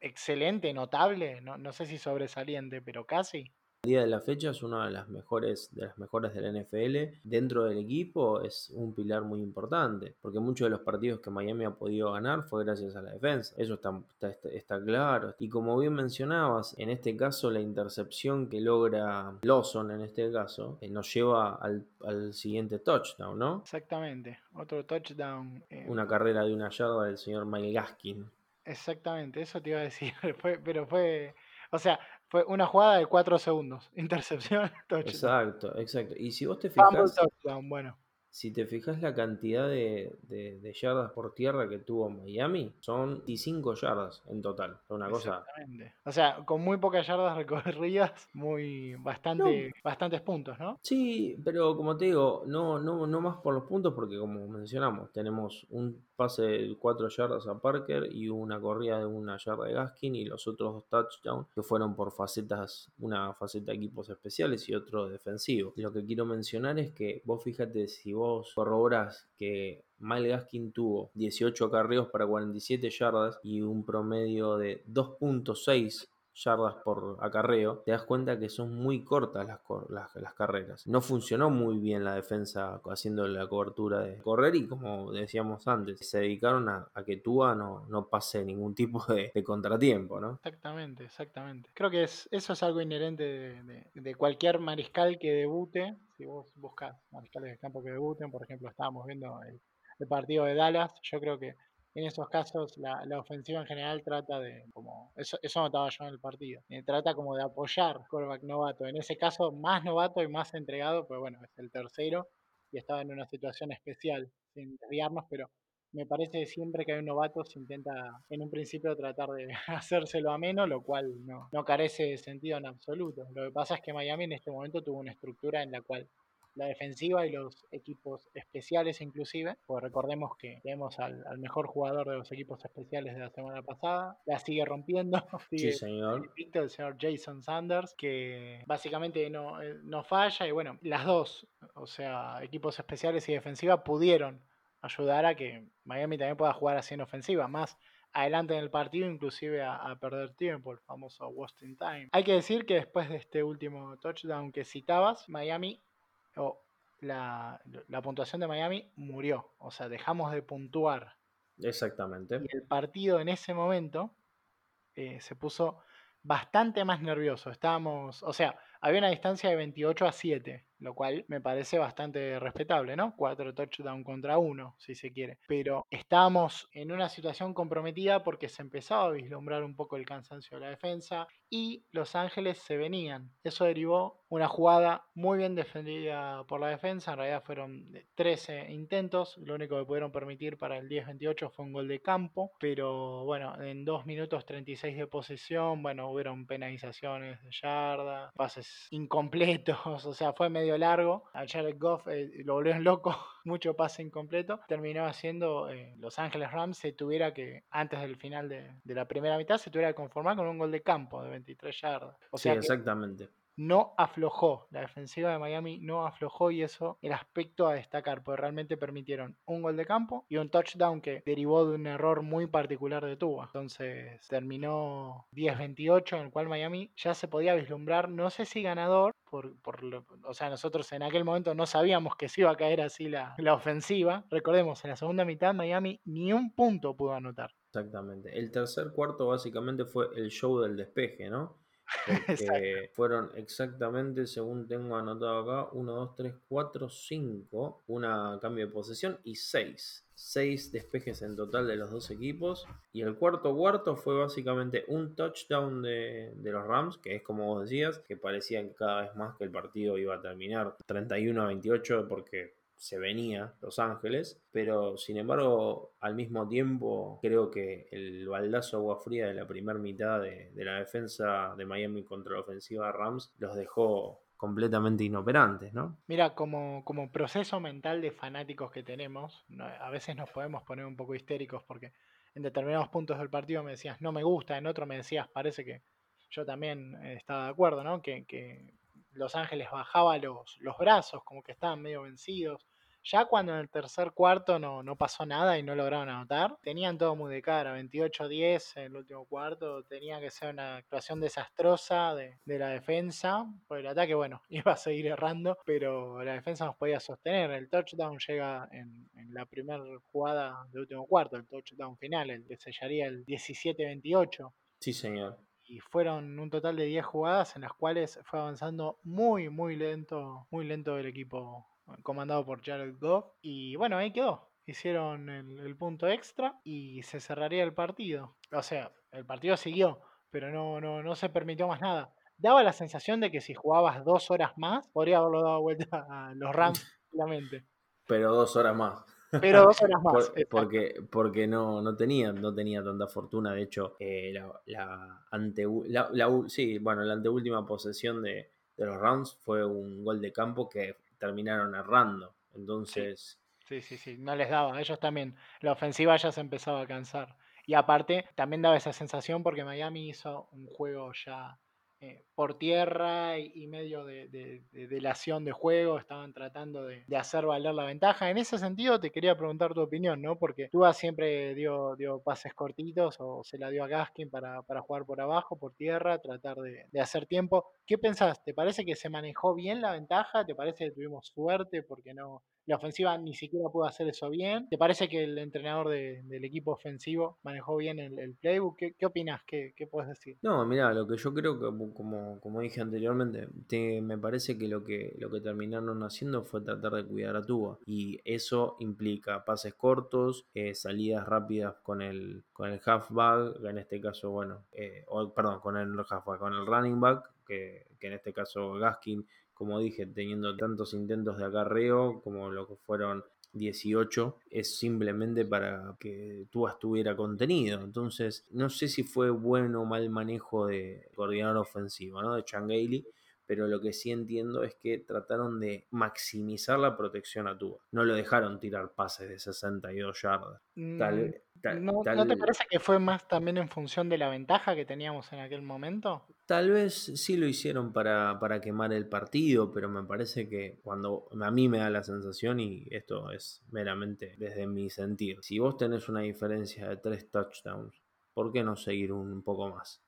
excelente, notable. No, no sé si sobresaliente, pero casi. El día de la fecha es una de las mejores de las mejores del NFL. Dentro del equipo es un pilar muy importante, porque muchos de los partidos que Miami ha podido ganar fue gracias a la defensa. Eso está, está, claro. Y como bien mencionabas, en este caso la intercepción que logra Lawson, en este caso, eh, nos lleva al, al siguiente touchdown, ¿no? Exactamente. Otro touchdown. eh, Una carrera de una yarda del señor Mike Gaskin. Exactamente, eso te iba a decir. <laughs> Fue, pero fue. O sea, fue una jugada de cuatro segundos. <laughs> Intercepción, touchdown. Exacto, exacto. Y si vos te Fumble, fijas, touchdown. Bueno, Si te fijas la cantidad de, de- de yardas por tierra que tuvo Miami, son 25 yardas en total. Una cosa. exactamente. O sea, con muy pocas yardas recorridas, muy bastante, bastantes puntos, ¿no? Sí, pero como te digo, no, no, no más por los puntos, porque como mencionamos, tenemos un pase de 4 yardas a Parker y una corrida de una yarda de Gaskin y los otros dos touchdowns que fueron por facetas, una faceta de equipos especiales y otro defensivo. Lo que quiero mencionar es que vos fíjate si vos corroborás que Mile Gaskin tuvo 18 acarreos para 47 yardas y un promedio de 2.6 yardas por acarreo, te das cuenta que son muy cortas las, carreras. No funcionó muy bien la defensa haciendo la cobertura de correr y como decíamos antes, se dedicaron a, que Tua no, no pase ningún tipo de, contratiempo, ¿no? Exactamente, exactamente. Creo que es, eso es algo inherente de, cualquier mariscal que debute. Si vos buscas mariscales de campo que debuten, por ejemplo, estábamos viendo el partido de Dallas, yo creo que en esos casos la, la ofensiva en general trata de, como, eso, eso notaba yo en el partido, eh, trata como de apoyar quarterback novato. En ese caso, más novato y más entregado, pues bueno, es el tercero y estaba en una situación especial, sin desviarnos, pero me parece que siempre que hay un novato se intenta en un principio tratar de <laughs> hacérselo ameno, lo cual no, no carece de sentido en absoluto. Lo que pasa es que Miami en este momento tuvo una estructura en la cual la defensiva y los equipos especiales inclusive, pues recordemos que tenemos al, al mejor jugador de los equipos especiales de la semana pasada, la sigue rompiendo, <laughs> sigue Sí, señor. el señor Jason Sanders, que básicamente no, eh, no falla y bueno, las dos, o sea, equipos especiales y defensiva pudieron ayudar a que Miami también pueda jugar así en ofensiva, más adelante en el partido, inclusive a, a perder tiempo, el famoso Wasting Time. Hay que decir que después de este último touchdown que citabas, Miami, o la, la puntuación de Miami murió, o sea, dejamos de puntuar Exactamente. y el partido en ese momento eh, se puso bastante más nervioso. Estábamos, o sea, había una distancia de 28 a 7, lo cual me parece bastante respetable, ¿no? Cuatro touchdowns contra uno, si se quiere. Pero estábamos en una situación comprometida porque se empezaba a vislumbrar un poco el cansancio de la defensa y Los Ángeles se venían. Eso derivó una jugada muy bien defendida por la defensa. En realidad fueron 13 intentos. Lo único que pudieron permitir para el 10-28 fue un gol de campo. Pero bueno, en 2 minutos 36 de posesión, bueno, hubieron penalizaciones de yarda, pases incompletos. <laughs> O sea, fue medio largo. A Jared Goff eh, lo volvieron loco. <laughs> Mucho pase incompleto. Terminó haciendo eh, Los Ángeles Rams se tuviera que, antes del final de, de la primera mitad, se tuviera que conformar con un gol de campo de 23 yardas. O Sí, sea exactamente. No aflojó. La defensiva de Miami no aflojó y eso el aspecto a destacar, porque realmente permitieron un gol de campo y un touchdown que derivó de un error muy particular de Tua. Entonces terminó 10-28, en el cual Miami ya se podía vislumbrar, no sé si ganador, Por, por lo- o sea, nosotros en aquel momento no sabíamos que se iba a caer así la, la ofensiva. Recordemos, en la segunda mitad Miami ni un punto pudo anotar. Exactamente. El tercer cuarto básicamente fue el show del despeje, ¿no? <laughs> Porque fueron exactamente, según tengo anotado acá, 1, 2, 3, 4, 5, una cambio de posesión y 6. 6 despejes en total de los dos equipos. Y el cuarto cuarto fue básicamente un touchdown de, de los Rams, que es como vos decías, que parecía que cada vez más que el partido iba a terminar 31 a 28 porque se venía Los Ángeles, pero sin embargo, al mismo tiempo, creo que el baldazo agua fría de la primera mitad de, de la defensa de Miami contra la ofensiva de Rams los dejó completamente inoperantes, ¿no? Mira, como, como proceso mental de fanáticos que tenemos, a veces nos podemos poner un poco histéricos porque en determinados puntos del partido me decías no me gusta, en otro me decías parece que yo también estaba de acuerdo, ¿no? Que, que Los Ángeles bajaba los, los brazos, como que estaban medio vencidos. Ya cuando en el tercer cuarto no, no pasó nada y no lograron anotar, tenían todo muy de cara, 28-10 en el último cuarto, tenía que ser una actuación desastrosa de, de la defensa, por el ataque, bueno, <laughs> iba a seguir errando, pero la defensa nos podía sostener. El touchdown llega en, en la primera jugada del último cuarto, el touchdown final, el que sellaría el 17-28 Sí, señor. Y fueron un total de 10 jugadas en las cuales fue avanzando muy, muy lento, muy lento el equipo comandado por Jared Goff. Y bueno, ahí quedó. Hicieron el, el punto extra y se cerraría el partido. O sea, el partido siguió, pero no, no, no se permitió más nada. Daba la sensación de que si jugabas dos horas más, podría haberlo dado vuelta a los Rams. <laughs> Pero dos horas más. Pero dos horas más. Por- porque porque no, no tenía no tenía tanta fortuna de hecho eh, la, la, ante, la, la sí bueno la anteúltima posesión de, de los Rams fue un gol de campo que terminaron errando entonces Sí, sí, sí, no les daba. Ellos también, la ofensiva ya se empezaba a cansar. Y aparte, también daba esa sensación porque Miami hizo un juego ya eh, por tierra y, medio de, de, de delación de juego. Estaban tratando de, de hacer valer la ventaja. En ese sentido, te quería preguntar tu opinión, ¿no? Porque Tua siempre dio, dio pases cortitos o se la dio a Gaskin para, para jugar por abajo, por tierra, tratar de, hacer tiempo. ¿Qué pensás? ¿Te parece que se manejó bien la ventaja? ¿Te parece que tuvimos suerte porque no, la ofensiva ni siquiera pudo hacer eso bien. ¿Te parece que el entrenador de- del equipo ofensivo manejó bien el, el playbook? ¿Qué, qué opinas? ¿Qué, qué puedes decir? no mira lo que yo creo que como, como dije anteriormente te- me parece que lo que lo que terminaron haciendo fue tratar de cuidar a Tua y eso implica pases cortos eh, salidas rápidas con el con el halfback en este caso bueno eh, o, perdón con el halfback con el running back que, que en este caso Gaskin como dije, teniendo tantos intentos de acarreo como lo que fueron 18, es simplemente para que Tua estuviera contenido. Entonces, no sé si fue bueno o mal manejo de coordinador ofensivo, ¿no? De Changaili, pero lo que sí entiendo es que trataron de maximizar la protección a Tua. No lo dejaron tirar pases de 62 yardas. Tal, Mm, tal- ¿No, tal- ¿No te parece que fue más también en función de la ventaja que teníamos en aquel momento? Tal vez sí lo hicieron para, para quemar el partido, pero me parece que cuando a mí me da la sensación, y esto es meramente desde mi sentir, si vos tenés una diferencia de tres touchdowns, ¿por qué no seguir un poco más?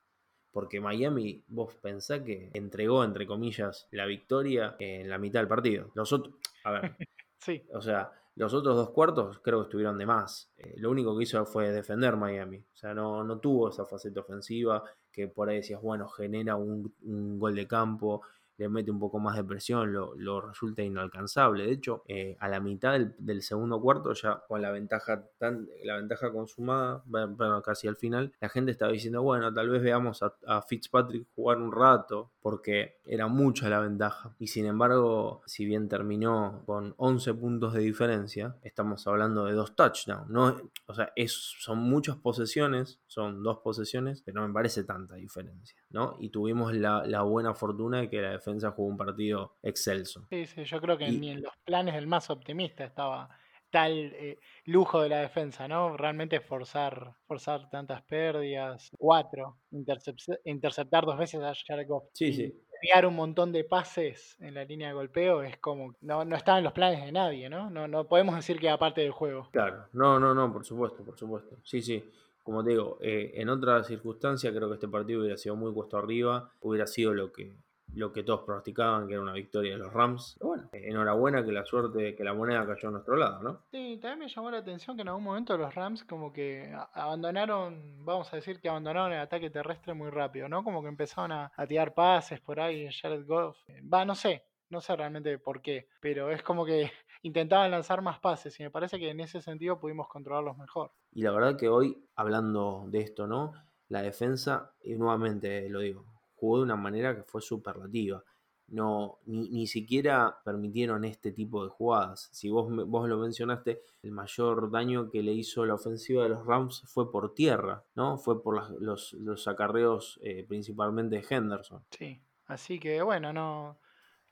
Porque Miami, vos pensás que entregó, entre comillas, la victoria en la mitad del partido. Los otros, a ver, <laughs> Sí, o sea, los otros dos cuartos creo que estuvieron de más. Eh, lo único que hizo fue defender Miami. O sea, no, no tuvo esa faceta ofensiva que por ahí decías, bueno, genera un, un gol de campo, le mete un poco más de presión, lo, lo resulta inalcanzable. De hecho, eh, a la mitad del, segundo cuarto, ya con la ventaja, tan, la ventaja consumada, bueno, casi al final, la gente estaba diciendo, bueno, tal vez veamos a, a Fitzpatrick jugar un rato, porque era mucha la ventaja. Y sin embargo, si bien terminó con 11 puntos de diferencia, estamos hablando de dos touchdowns. ¿no? O sea, es, son muchas posesiones, son dos posesiones, pero no me parece tanta diferencia. ¿No? Y tuvimos la, la buena fortuna de que la defensa jugó un partido excelso. sí, sí, yo creo que Y- ni en los planes del más optimista estaba tal eh, lujo de la defensa, ¿no? Realmente forzar, forzar tantas pérdidas, cuatro, intercep- interceptar dos veces a Goff Sí, sí. enviar un montón de pases en la línea de golpeo es como, no, no estaba en los planes de nadie, ¿no? No, no podemos decir que aparte del juego. Claro, no, no, no, por supuesto, por supuesto. Sí, sí. Como te digo, eh, en otra circunstancia creo que este partido hubiera sido muy cuesta arriba, hubiera sido lo que lo que todos pronosticaban que era una victoria de los Rams. Pero bueno, eh, enhorabuena que la suerte, que la moneda cayó a nuestro lado, ¿no? Sí, también me llamó la atención que en algún momento los Rams como que abandonaron, vamos a decir que abandonaron el ataque terrestre muy rápido, ¿no? Como que empezaron a, a tirar pases por ahí, Jared Goff. eh, Va, no sé, no sé realmente por qué, pero es como que intentaban lanzar más pases y me parece que en ese sentido pudimos controlarlos mejor. Y la verdad que hoy, hablando de esto, ¿no? La defensa, y nuevamente lo digo, jugó de una manera que fue superlativa. No, ni, ni siquiera permitieron este tipo de jugadas. Si vos, vos lo mencionaste, el mayor daño que le hizo la ofensiva de los Rams fue por tierra, ¿no? Fue por las- los, los acarreos eh, principalmente de Henderson. Sí, así que bueno, no.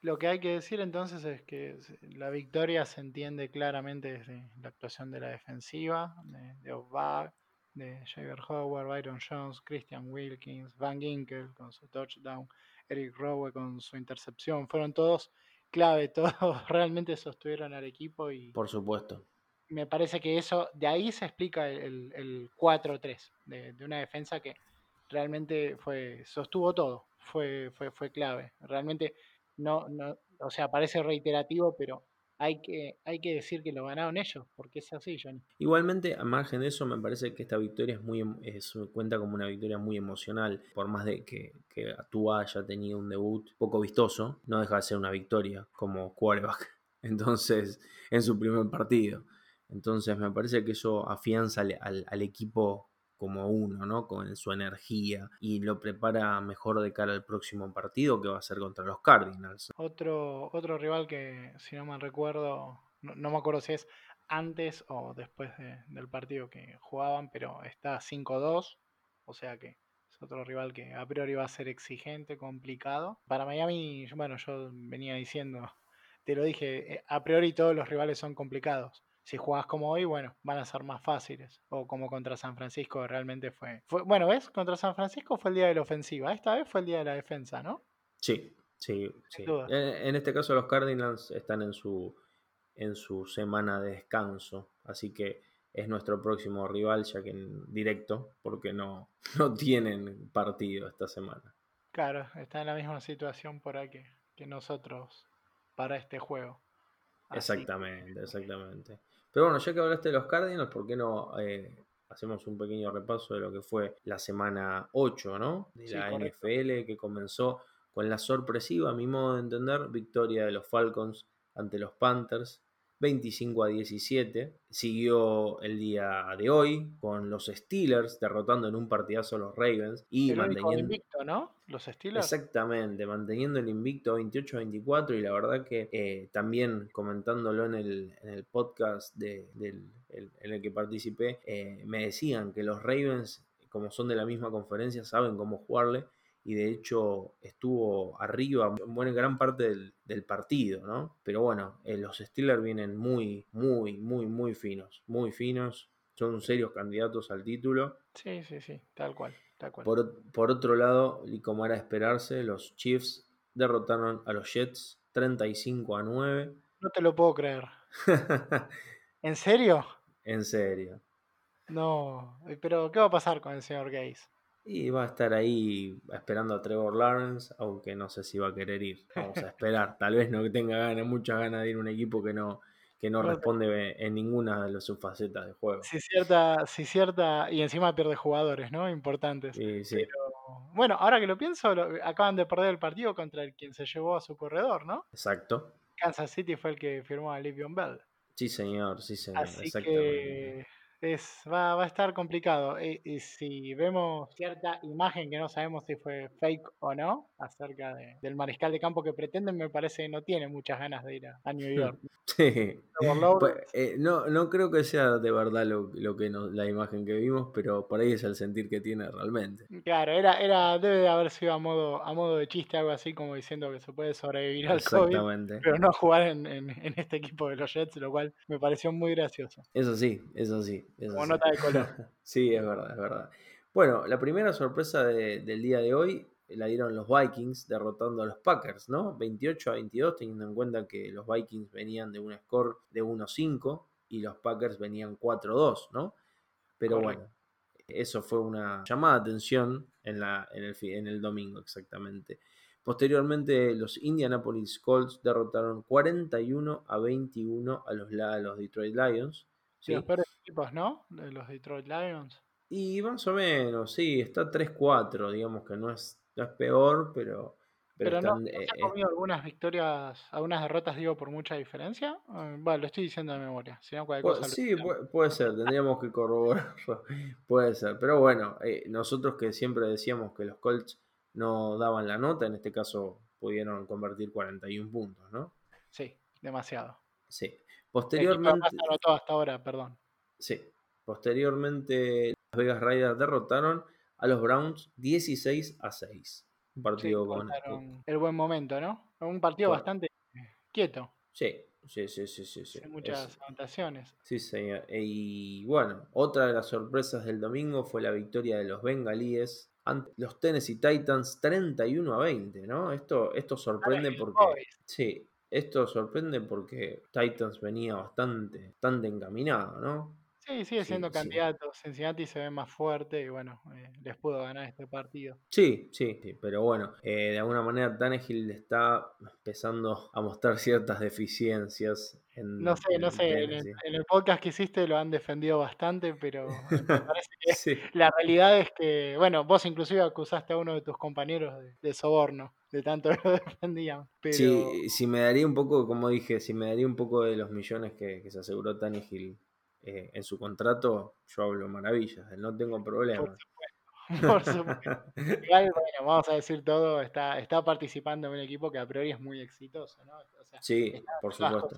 Lo que hay que decir entonces es que la victoria se entiende claramente desde la actuación de la defensiva, de, de Ogbach, de Javier Howard, Byron Jones, Christian Wilkins, Van Ginkel con su touchdown, Eric Rowe con su intercepción. Fueron todos clave, <laughs> todos realmente sostuvieron al equipo y Por supuesto. me parece que eso, de ahí se explica el, el 4-3, de, de una defensa que realmente fue, sostuvo todo, fue, fue, fue clave. Realmente no, no, o sea, parece reiterativo, pero hay que, hay que decir que lo ganaron ellos, porque es así, Johnny. Igualmente, a margen de eso, me parece que esta victoria es muy em- es- cuenta como una victoria muy emocional. Por más de que, que Tua haya tenido un debut poco vistoso, no deja de ser una victoria como quarterback. <laughs> Entonces, en su primer partido. Entonces, me parece que eso afianza al, al- al equipo como uno, ¿no? Con su energía y lo prepara mejor de cara al próximo partido que va a ser contra los Cardinals. Otro, otro rival que, si no mal recuerdo, no, me acuerdo si es antes o después de- del partido que jugaban, pero está 5-2, o sea que es otro rival que a priori va a ser exigente, complicado. Para Miami, bueno, yo venía diciendo, te lo dije, eh, a priori todos los rivales son complicados. Si jugás como hoy, bueno, van a ser más fáciles. O como contra San Francisco, realmente fue, fue. Bueno, ¿ves? Contra San Francisco fue el día de la ofensiva. Esta vez fue el día de la defensa, ¿no? Sí, sí, sí. En, en este caso los Cardinals están en su, en su semana de descanso, así que es nuestro próximo rival ya que en directo, porque no, <laughs> no tienen partido esta semana. Claro, está en la misma situación por ahí que, que nosotros para este juego. Así Exactamente, exactamente. Pero bueno, ya que hablaste de los Cardinals, ¿por qué no eh, hacemos un pequeño repaso de lo que fue la semana 8, ¿no? De Sí, la correcto. NFL que comenzó con la sorpresiva, a mi modo de entender, victoria de los Falcons ante los Panthers. 25 a 17. Siguió el día de hoy con los Steelers derrotando en un partidazo a los Ravens y el manteniendo. invicto, ¿no? Los Steelers. Exactamente, manteniendo el invicto 28-24 y la verdad que eh, también comentándolo en el, en el podcast de- del, el- en el que participé, eh, me decían que los Ravens, como son de la misma conferencia, saben cómo jugarle y de hecho estuvo arriba en buena gran parte del, del partido, ¿no? Pero bueno, eh, los Steelers vienen muy, muy, muy, muy finos, muy finos, son serios candidatos al título. Sí, sí, sí, tal cual, tal cual. Por, por otro lado, y como era de esperarse, los Chiefs derrotaron a los Jets 35 a 9. No te lo puedo creer. <laughs> ¿En serio? en serio. No. Pero, ¿qué va a pasar con el señor Gaze? Y va a estar ahí esperando a Trevor Lawrence, aunque no sé si va a querer ir. Vamos a esperar. Tal vez no tenga ganas, muchas ganas de ir a un equipo que no, que no responde en ninguna de las sus facetas de juego. Si cierta, si cierta, y encima pierde jugadores, ¿no? Importantes. Sí, sí. Pero, bueno, ahora que lo pienso, lo- acaban de perder el partido contra el quien se llevó a su corredor, ¿no? Exacto. Kansas City fue el que firmó a Livion Bell. Sí, señor, sí, señor. Así que es, va, va a estar complicado. Y, y si vemos cierta imagen que no sabemos si fue fake o no, acerca de- del mariscal de campo que pretenden, me parece que no tiene muchas ganas de ir a, a New York. <laughs> Sí. Pues, eh, no, no creo que sea de verdad lo, lo que nos- la imagen que vimos, pero por ahí es el sentir que tiene realmente. Claro, era, era, debe de haber sido a modo, a modo de chiste, algo así como diciendo que se puede sobrevivir al COVID, pero no jugar en, en- en este equipo de los Jets, lo cual me pareció muy gracioso. Eso sí, eso sí. Como sí. nota de color. <laughs> Sí, es verdad, es verdad. Bueno, la primera sorpresa de- del día de hoy la dieron los Vikings derrotando a los Packers, ¿no? 28 a 22, teniendo en cuenta que los Vikings venían de un score de 1-5 y los Packers venían 4-2, ¿no? Pero Correcto. bueno, eso fue una llamada de atención en, la, en, el, en el domingo exactamente. Posteriormente, los Indianapolis Colts derrotaron 41 a 21 a los, a los Detroit Lions. Sí, los peores equipos, ¿no? De los Detroit Lions. Y más o menos, sí, está 3-4, digamos que no es, no es peor, pero pero, no, ¿se ha comido algunas victorias, algunas derrotas, digo, por mucha diferencia? Bueno, lo estoy diciendo de memoria. Si no, cosa sí, puede, ser, tendríamos que corroborarlo. <laughs> puede ser, pero bueno, eh, nosotros que siempre decíamos que los Colts no daban la nota, en este caso pudieron convertir 41 puntos, ¿no? Sí, demasiado. Sí. Posteriormente. anotó hasta ahora, perdón. Sí. Posteriormente, las Vegas Raiders derrotaron a los Browns 16 a 6 partido con. El buen momento, ¿no? Un partido bastante quieto. Sí, sí, sí, sí. sí, muchas anotaciones. Sí, señor. Y bueno, otra de las sorpresas del domingo fue la victoria de los bengalíes ante los Tennessee Titans 31 a 20, ¿no? Esto, esto sorprende porque. Sí, esto sorprende porque Titans venía bastante, bastante encaminado, ¿no? Sí, sigue siendo candidato. Cincinnati se ve más fuerte y bueno, eh, les pudo ganar este partido. Sí, sí, sí pero bueno, eh, de alguna manera Tannehill está empezando a mostrar ciertas deficiencias. En, no sé, no sé, en el, podcast que hiciste lo han defendido bastante, pero me <laughs> parece que la realidad es que, bueno, vos inclusive acusaste a uno de tus compañeros de, soborno de tanto <laughs> lo defendían. Pero... Sí, si me daría un poco, como dije, si me daría un poco de los millones que, que se aseguró Tannehill eh, en su contrato, yo hablo maravillas, no tengo problema. <laughs> Por supuesto. Igual, bueno, vamos a decir todo, está, está participando en un equipo que a priori es muy exitoso, ¿no? sí, por supuesto.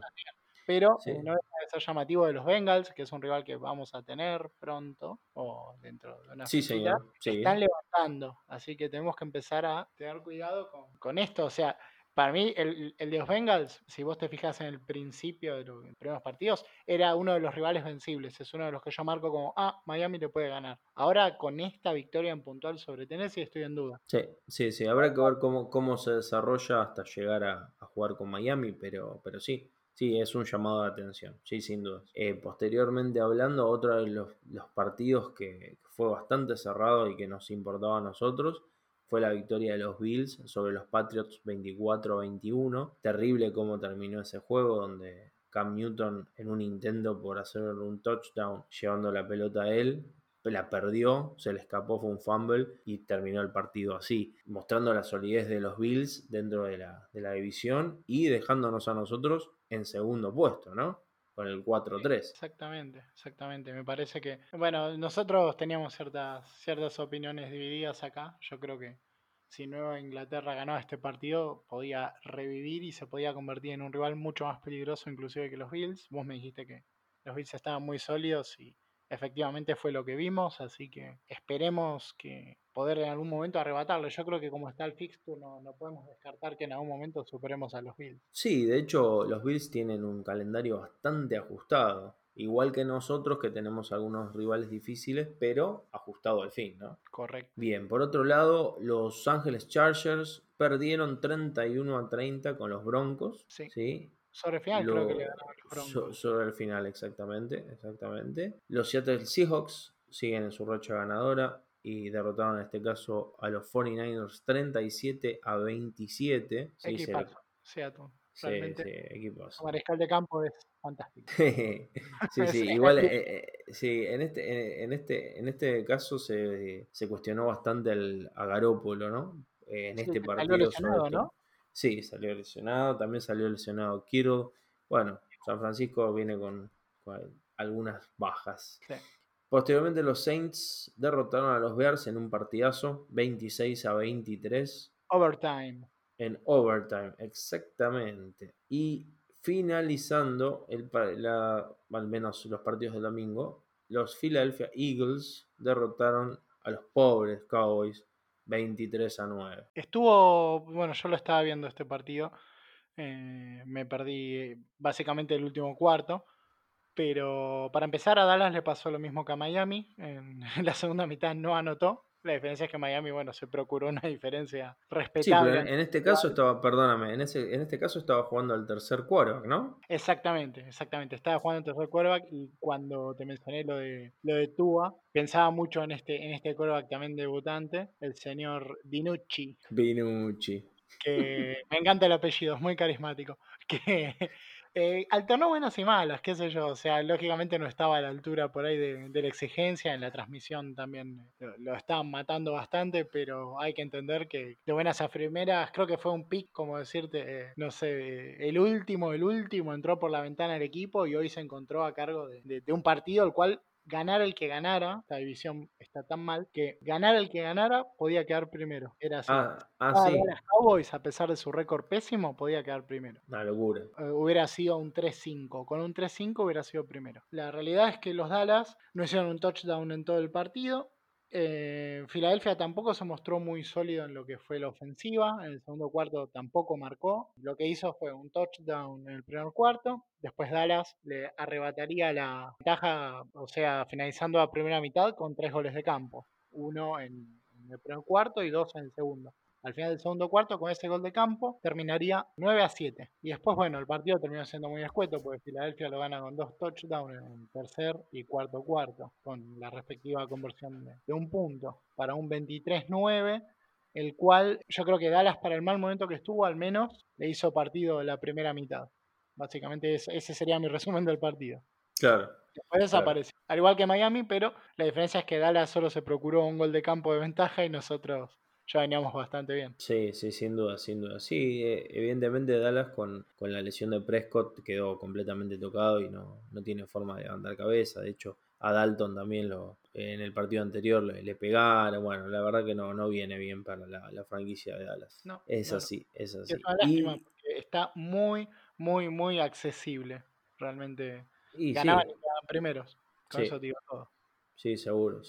Pero no es ser llamativo de los Bengals, que es un rival que vamos a tener pronto, o dentro de una sí, señor. están levantando, así que tenemos que empezar a tener cuidado con, con esto, o sea, para mí, el, de los Bengals, si vos te fijas en el principio de los primeros partidos, era uno de los rivales vencibles. Es uno de los que yo marco como, ah, Miami le puede ganar. Ahora, con esta victoria en puntual sobre Tennessee, estoy en duda. Sí, sí, sí. Habrá que ver cómo, cómo se desarrolla hasta llegar a, jugar con Miami, pero, pero sí. Sí, es un llamado de atención, sí, sin duda. Eh, posteriormente hablando, otro de los, los partidos que fue bastante cerrado y que nos importaba a nosotros fue la victoria de los Bills sobre los Patriots 24-21. Terrible cómo terminó ese juego donde Cam Newton en un intento por hacer un touchdown llevando la pelota a él, la perdió, se le escapó, fue un fumble y terminó el partido así, mostrando la solidez de los Bills dentro de la, de la división y dejándonos a nosotros en segundo puesto, ¿no? con el 4-3. Exactamente, exactamente. Me parece que, bueno, nosotros teníamos ciertas, ciertas opiniones divididas acá. Yo creo que si Nueva Inglaterra ganaba este partido, podía revivir y se podía convertir en un rival mucho más peligroso inclusive que los Bills. Vos me dijiste que los Bills estaban muy sólidos y efectivamente fue lo que vimos, así que esperemos que poder en algún momento arrebatarlo. Yo creo que como está el fixture no, no podemos descartar que en algún momento superemos a los Bills. Sí, de hecho los Bills tienen un calendario bastante ajustado. Igual que nosotros que tenemos algunos rivales difíciles, pero ajustado al fin, ¿no? Correcto. Bien, por otro lado, los Ángeles Chargers perdieron 31 a 30 con los Broncos. Sí. ¿sí? Sobre el final creo que le ganaron los Broncos. sobre el final, exactamente, exactamente. Los Seattle Seahawks siguen en su racha ganadora y derrotaron en este caso a los 49ers 37 a 27. Sí, Seattle. Realmente, sí, sí, Mariscal de campo es fantástico. <laughs> sí, sí, <laughs> igual, eh, eh, sí, en este, eh, en este, en este caso se, se cuestionó bastante al, a Garópolo, ¿no? en este partido. ¿no? Sí, salió lesionado, también salió lesionado Kiro. Bueno, San Francisco viene con, algunas bajas. Posteriormente los Saints derrotaron a los Bears en un partidazo, 26 a 23. Overtime. En overtime, exactamente. Y finalizando el, la, al menos los partidos del domingo, los Philadelphia Eagles derrotaron a los pobres Cowboys 23 a 9. Estuvo, bueno, yo lo estaba viendo este partido, eh, me perdí básicamente el último cuarto, pero para empezar a Dallas le pasó lo mismo que a Miami, en <laughs> la segunda mitad no anotó, la diferencia es que Miami, bueno, se procuró una <laughs> diferencia respetable. Sí, pero en este caso estaba, perdóname, en, ese, en este caso estaba jugando al tercer quarterback, ¿no? Exactamente, exactamente. Estaba jugando al tercer quarterback y cuando te mencioné lo de lo de Tua, pensaba mucho en este, en este quarterback también debutante, el señor Binucci. Binucci. que <laughs> me encanta el apellido, es muy carismático, <laughs> que eh, alternó buenas y malas, qué sé yo, o sea, lógicamente no estaba a la altura por ahí de, de la exigencia, en la transmisión también lo, estaban matando bastante, pero hay que entender que de buenas a primeras, creo que fue un pick, como decirte, eh, no sé, el último, el último entró por la ventana del equipo y hoy se encontró a cargo de, de- de un partido el cual ganar el que ganara, esta división está tan mal, que ganar el que ganara podía quedar primero, era así. Ah, ah, Ah, sí, Cowboys, a pesar de su récord pésimo, podía quedar primero. una locura. Eh, hubiera sido un 3-5. Con un 3-5 hubiera sido primero. La realidad es que los Dallas no hicieron un touchdown en todo el partido. Eh, Filadelfia tampoco se mostró muy sólido en lo que fue la ofensiva. En el segundo cuarto tampoco marcó. Lo que hizo fue un touchdown en el primer cuarto. Después Dallas le arrebataría la ventaja, o sea, finalizando la primera mitad con tres goles de campo. Uno en, en el primer cuarto y dos en el segundo. Al final del segundo cuarto, con ese gol de campo, terminaría 9 a 7. Y después, bueno, el partido terminó siendo muy escueto porque Filadelfia lo gana con dos touchdowns en tercer y cuarto cuarto, con la respectiva conversión de, de un punto para un 23-9, el cual yo creo que Dallas, para el mal momento que estuvo, al menos le hizo partido la primera mitad. Básicamente, es- ese sería mi resumen del partido. Claro. Después desapareció. Al igual que Miami, pero la diferencia es que Dallas solo se procuró un gol de campo de ventaja y nosotros ya veníamos bastante bien. Sí, sí, sin duda, sin duda. Sí, eh, evidentemente Dallas con, con la lesión de Prescott quedó completamente tocado y no, no tiene forma de levantar cabeza. De hecho, a Dalton también lo, en el partido anterior le, le pegaron. Bueno, la verdad que no, no viene bien para la, la franquicia de Dallas. No, es no, así, es Es así. una lástima porque está muy, muy, muy accesible. Realmente Y, y ganaban sí, y quedaban primeros. Con Sí. eso te digo todo. Sí, seguro.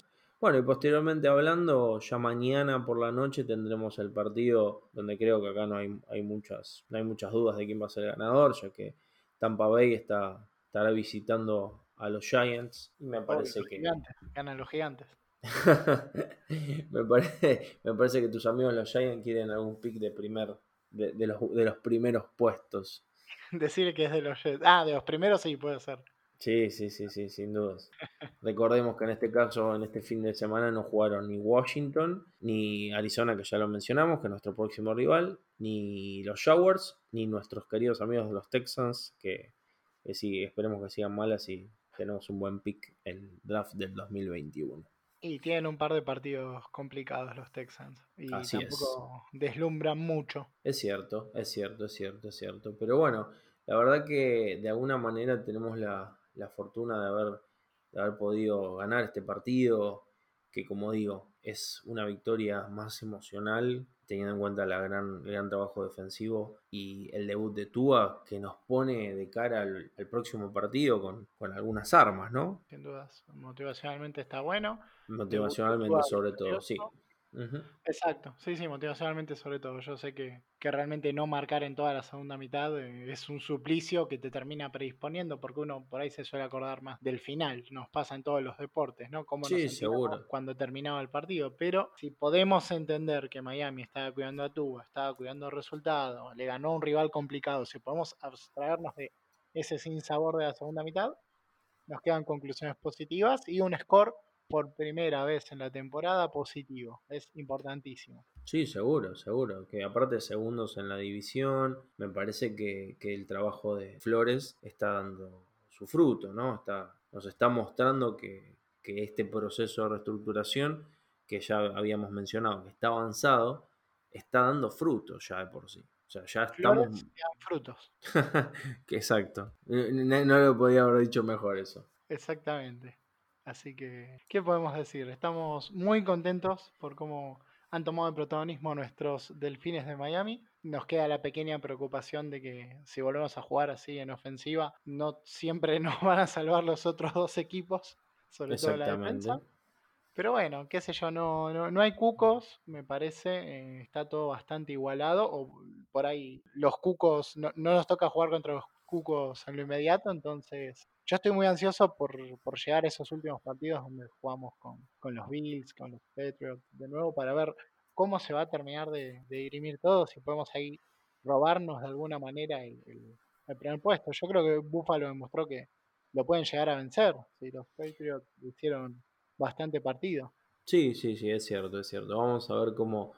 Bueno, y posteriormente hablando, ya mañana por la noche tendremos el partido donde creo que acá no hay, hay muchas, no hay muchas dudas de quién va a ser el ganador, ya que Tampa Bay está, estará visitando a los Giants. Y me parece que gigantes, ganan los gigantes. <laughs> me, parece, me parece que tus amigos los Giants quieren algún pick de primer, de, de los, de los primeros puestos. <laughs> Decir que es de los. Ah, de los primeros sí puede ser. Sí, sí, sí, sí, sin dudas. Recordemos que en este caso, en este fin de semana, no jugaron ni Washington, ni Arizona, que ya lo mencionamos, que es nuestro próximo rival, ni los Showers, ni nuestros queridos amigos de los Texans, que, que sí, esperemos que sigan malas y tenemos un buen pick en el draft del 2021. Y tienen un par de partidos complicados los Texans. Y Así es. tampoco deslumbran mucho. Es cierto, es cierto, es cierto, es cierto. Pero bueno, la verdad que de alguna manera tenemos la, la fortuna de haber, de haber podido ganar este partido, que como digo, es una victoria más emocional, teniendo en cuenta la gran, el gran trabajo defensivo y el debut de Tua, que nos pone de cara al, al próximo partido con, con algunas armas, ¿no? Sin dudas. Motivacionalmente está bueno. Motivacionalmente sobre todo, sí. Exacto, sí, sí, motivacionalmente sobre todo. Yo sé que, que realmente no marcar en toda la segunda mitad eh, es un suplicio que te termina predisponiendo porque uno por ahí se suele acordar más del final. Nos pasa en todos los deportes, ¿no? Cómo Sí, seguro. cuando terminaba el partido. Pero si podemos entender que Miami estaba cuidando a Tua, estaba cuidando el resultado, le ganó a un rival complicado, si podemos abstraernos de ese sinsabor de la segunda mitad, nos quedan conclusiones positivas y un score por primera vez en la temporada positivo. Es importantísimo. Sí, seguro, seguro. Que aparte segundos en la división, me parece que, que el trabajo de Flores está dando su fruto, ¿no? Está, nos está mostrando que, que este proceso de reestructuración, que ya habíamos mencionado, que está avanzado, está dando frutos ya de por sí. O sea, ya estamos... Flores dan frutos. <laughs> exacto. No, no lo podía haber dicho mejor eso. Exactamente. Así que, ¿qué podemos decir? Estamos muy contentos por cómo han tomado el protagonismo nuestros delfines de Miami. Nos queda la pequeña preocupación de que si volvemos a jugar así en ofensiva, no siempre <laughs> nos van a salvar los otros dos equipos, sobre todo la defensa. Pero bueno, qué sé yo, no, no, no hay cucos, me parece, eh, está todo bastante igualado, o por ahí los cucos, no, no nos toca jugar contra los cucos en lo inmediato, entonces yo estoy muy ansioso por, por llegar a esos últimos partidos donde jugamos con, con los Bills, con los Patriots, de nuevo, para ver cómo se va a terminar de, de dirimir todo, si podemos ahí robarnos de alguna manera el, el- el primer puesto. Yo creo que Buffalo demostró que lo pueden llegar a vencer, si los Patriots hicieron bastante partido. Sí, sí, sí, es cierto, es cierto. Vamos a ver cómo,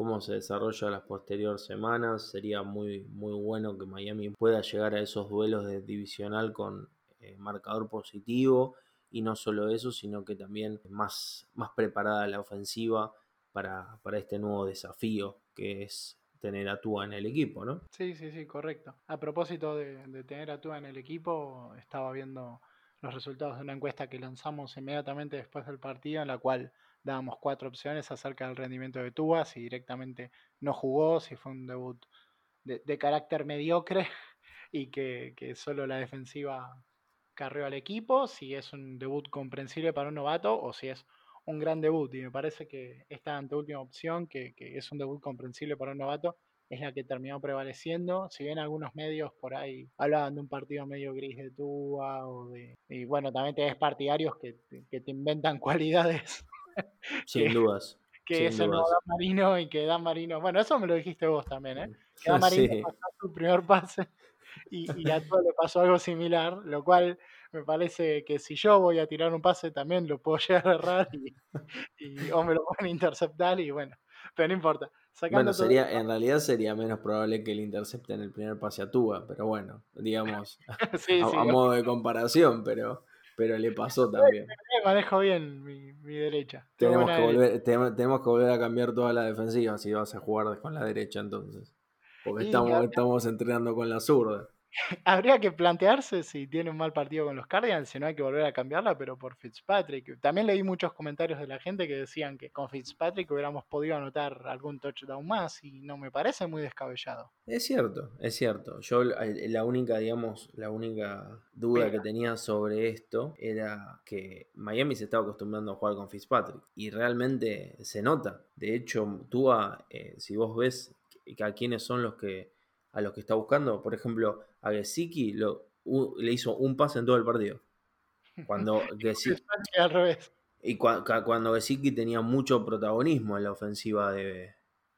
cómo se desarrolla las posteriores semanas. Sería muy, muy bueno que Miami pueda llegar a esos duelos de divisional con eh, marcador positivo y no solo eso, sino que también más, más preparada la ofensiva para, para este nuevo desafío que es tener a Tua en el equipo, ¿no? Sí, sí, sí, correcto. A propósito de, de tener a Tua en el equipo, estaba viendo los resultados de una encuesta que lanzamos inmediatamente después del partido, en la cual dábamos cuatro opciones acerca del rendimiento de Tua, si directamente no jugó, si fue un debut de, de carácter mediocre <laughs> y que, que, solo la defensiva carreó al equipo, si es un debut comprensible para un novato o si es un gran debut. Y me parece que esta anteúltima opción, que, que es un debut comprensible para un novato, es la que terminó prevaleciendo. Si bien algunos medios por ahí hablaban de un partido medio gris de Tua o de. Y bueno, también tenés partidarios que, que te inventan <laughs> cualidades. <laughs> Sin dudas. Que sin es el nuevo dudas. Dan Marino y que Dan Marino. Bueno, eso me lo dijiste vos también, ¿eh? <laughs> Que Dan Marino Sí. pasó su primer pase y, y a Tua le pasó algo similar, lo cual me parece que si yo voy a tirar un pase también lo puedo <laughs> llegar a errar y, y o me lo pueden interceptar y bueno, pero no importa. Sacando Bueno, todo sería, en realidad sería menos probable que le intercepten el primer pase a Tua, pero bueno, digamos, sí, a, sí, a modo de comparación, pero, pero le pasó también. Eh, manejo bien mi, mi derecha. Tenemos que, volver, tenemos que volver a cambiar toda la defensiva si vas a jugar con la derecha entonces. Porque Y estamos, estamos entrenando con la zurda. <laughs> Habría que plantearse si tiene un mal partido con los Cardinals, si no hay que volver a cambiarla, pero por Fitzpatrick. También leí muchos comentarios de la gente que decían que con Fitzpatrick hubiéramos podido anotar algún touchdown más y no me parece muy descabellado. Es cierto, es cierto. Yo eh, la única, digamos, la única duda que tenía sobre esto era que Miami se estaba acostumbrando a jugar con Fitzpatrick y realmente se nota. De hecho, Tua, eh, si vos ves a quiénes son los que a los que está buscando, por ejemplo, a Gesicki lo, u- le hizo un pase en todo el partido. Cuando <laughs> Gesicki, al revés. y cua- ca- cuando Gesicki tenía mucho protagonismo en la ofensiva de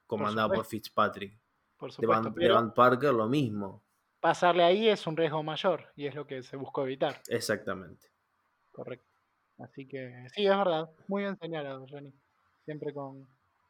comandada por. Fitzpatrick. Por supuesto, Parker lo mismo. pasarle ahí es un riesgo mayor y es lo que se buscó evitar. Exactamente. Correcto. Así que sí, es verdad. Muy bien señalado, Johnny. Siempre con,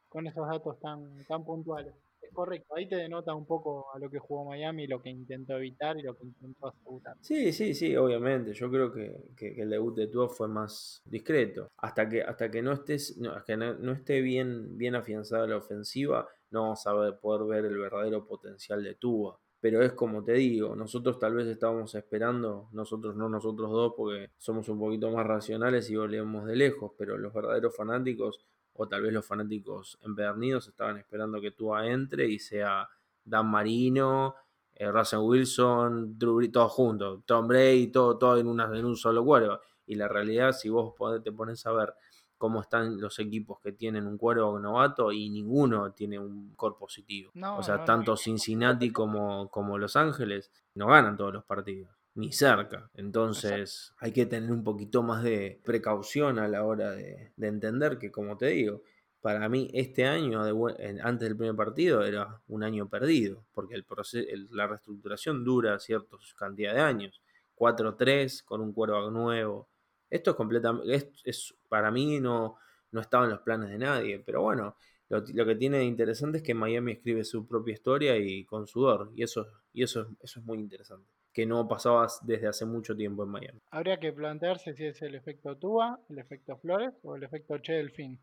con esos datos tan, tan puntuales. Correcto. Ahí te denota un poco a lo que jugó Miami, lo que intentó evitar y lo que intentó asegurar. Sí, sí, sí, obviamente. Yo creo que, el debut de Tua fue más discreto. Hasta que, hasta que no estés, no, hasta que no, no esté bien, bien afianzada la ofensiva, no vamos a poder ver el verdadero potencial de Tua. Pero es como te digo, nosotros tal vez estábamos esperando, nosotros no nosotros dos, porque somos un poquito más racionales y volvemos de lejos, pero los verdaderos fanáticos, o tal vez los fanáticos empedernidos, estaban esperando que Tua entre y sea Dan Marino, eh, Russell Wilson, Drew todos juntos, Tom Brady, todo, todo en, una, en un solo cuervo. Y la realidad, si vos te pones a ver cómo están los equipos que tienen un cuervo novato y ninguno tiene un core positivo. No, o sea, no, no. tanto Cincinnati como, como Los Ángeles no ganan todos los partidos, ni cerca. Entonces hay que tener un poquito más de precaución a la hora de, de entender que, como te digo, para mí este año, de antes del primer partido, era un año perdido, porque el proce- el- la reestructuración dura cierta cantidad de años. 4-3 con un cuervo nuevo. Esto es completamente, es, es- para mí no, no estaba en los planes de nadie, pero bueno, lo, lo que tiene de interesante es que Miami escribe su propia historia y con sudor, y eso, y eso, eso es muy interesante, que no pasaba desde hace mucho tiempo en Miami. Habría que plantearse si es el efecto Tua, el efecto Flores o el efecto Che Delfín.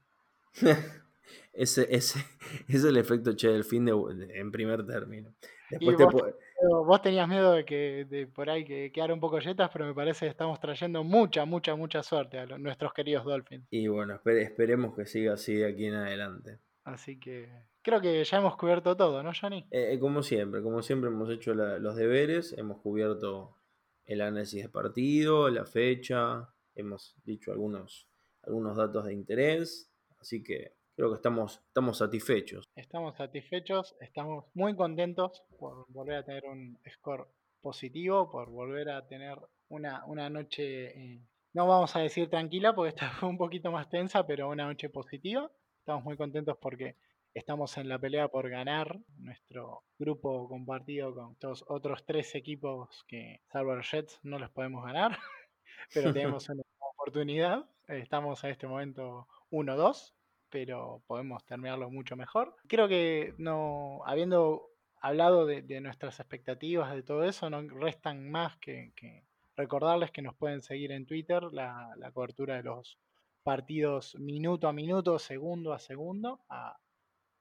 <laughs> ese, ese <laughs> es el efecto Che Delfín de, de- en primer término. Después te vos, tenías miedo de que de por ahí que quedara un poco yetas, pero me parece que estamos trayendo mucha, mucha, mucha suerte a los- nuestros queridos Dolphins. y bueno, espere- esperemos que siga así de aquí en adelante. Así que creo que ya hemos cubierto todo, ¿no, Johnny? Eh, como siempre, como siempre hemos hecho la- los deberes, hemos cubierto el análisis de partido, la fecha, hemos dicho algunos, algunos datos de interés, así que creo que estamos, estamos satisfechos. Estamos satisfechos, estamos muy contentos por volver a tener un score positivo, por volver a tener una, una noche, eh, no vamos a decir tranquila, porque <laughs> esta fue un poquito más tensa, pero una noche positiva. Estamos muy contentos porque estamos en la pelea por ganar nuestro grupo compartido con estos otros tres equipos que, salvo los Jets, no los podemos ganar, <laughs> pero tenemos <laughs> una oportunidad. Estamos en este momento 1-2 pero podemos terminarlo mucho mejor. Creo que no, habiendo hablado de, de nuestras expectativas, de todo eso, no restan más que, que recordarles que nos pueden seguir en Twitter, la, la cobertura de los partidos minuto a minuto, segundo a segundo, a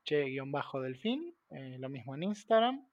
che-delfín, eh, lo mismo en Instagram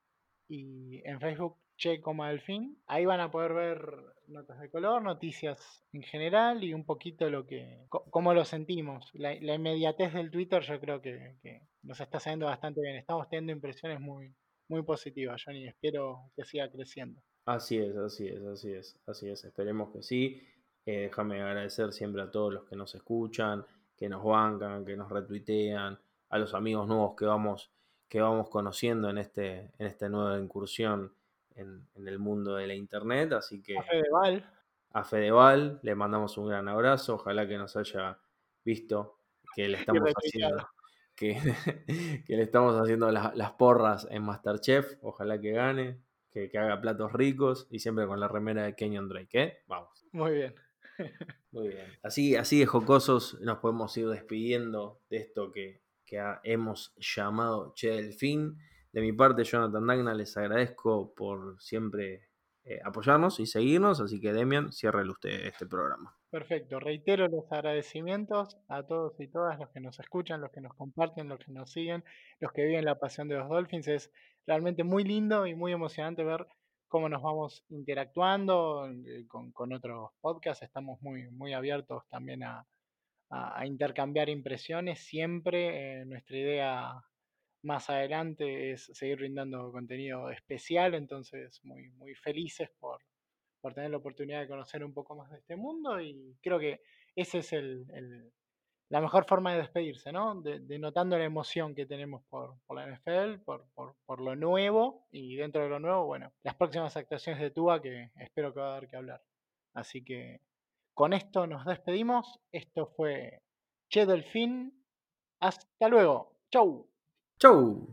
y en Facebook che coma delfín. Ahí van a poder ver notas de color, noticias en general y un poquito lo que, cómo lo sentimos. La, inmediatez del Twitter yo creo que, que nos está saliendo bastante bien. Estamos teniendo impresiones muy, muy positivas, Johnny. Espero que siga creciendo. Así es, así es, así es, así es. Esperemos que sí. Eh, déjame agradecer siempre a todos los que nos escuchan, que nos bancan, que nos retuitean, a los amigos nuevos que vamos, que vamos conociendo en, este, en esta nueva incursión en, en el mundo de la internet. Así que A Fedeval, a Fedeval le mandamos un gran abrazo. Ojalá que nos haya visto que le estamos haciendo. Que, <laughs> que le estamos haciendo las, las porras en Masterchef. Ojalá que gane, que, que haga platos ricos y siempre con la remera de Kenyon Drake. ¿eh? Vamos. muy bien. Muy bien. Así, así de jocosos nos podemos ir despidiendo de esto que, que hemos llamado Che Delfín. De mi parte, Jonathan Dagna, les agradezco por siempre eh, apoyarnos y seguirnos. Así que, Demian, ciérrele usted este programa. Perfecto. Reitero los agradecimientos a todos y todas los que nos escuchan, los que nos comparten, los que nos siguen, los que viven la pasión de los Dolphins. Es realmente muy lindo y muy emocionante ver cómo nos vamos interactuando eh, con, con otros podcasts. Estamos muy, muy abiertos también a, a- intercambiar impresiones. Siempre eh, nuestra idea más adelante es seguir brindando contenido especial, entonces muy, muy felices por, por tener la oportunidad de conocer un poco más de este mundo y creo que ese es el, el- la mejor forma de despedirse, ¿no? De- denotando la emoción que tenemos por, por la NFL, por, por, por lo nuevo y dentro de lo nuevo, bueno, las próximas actuaciones de Tua que espero que va a dar que hablar. Así que con esto nos despedimos. Esto fue Che Delfín. Hasta luego. Chau. ¡Chau!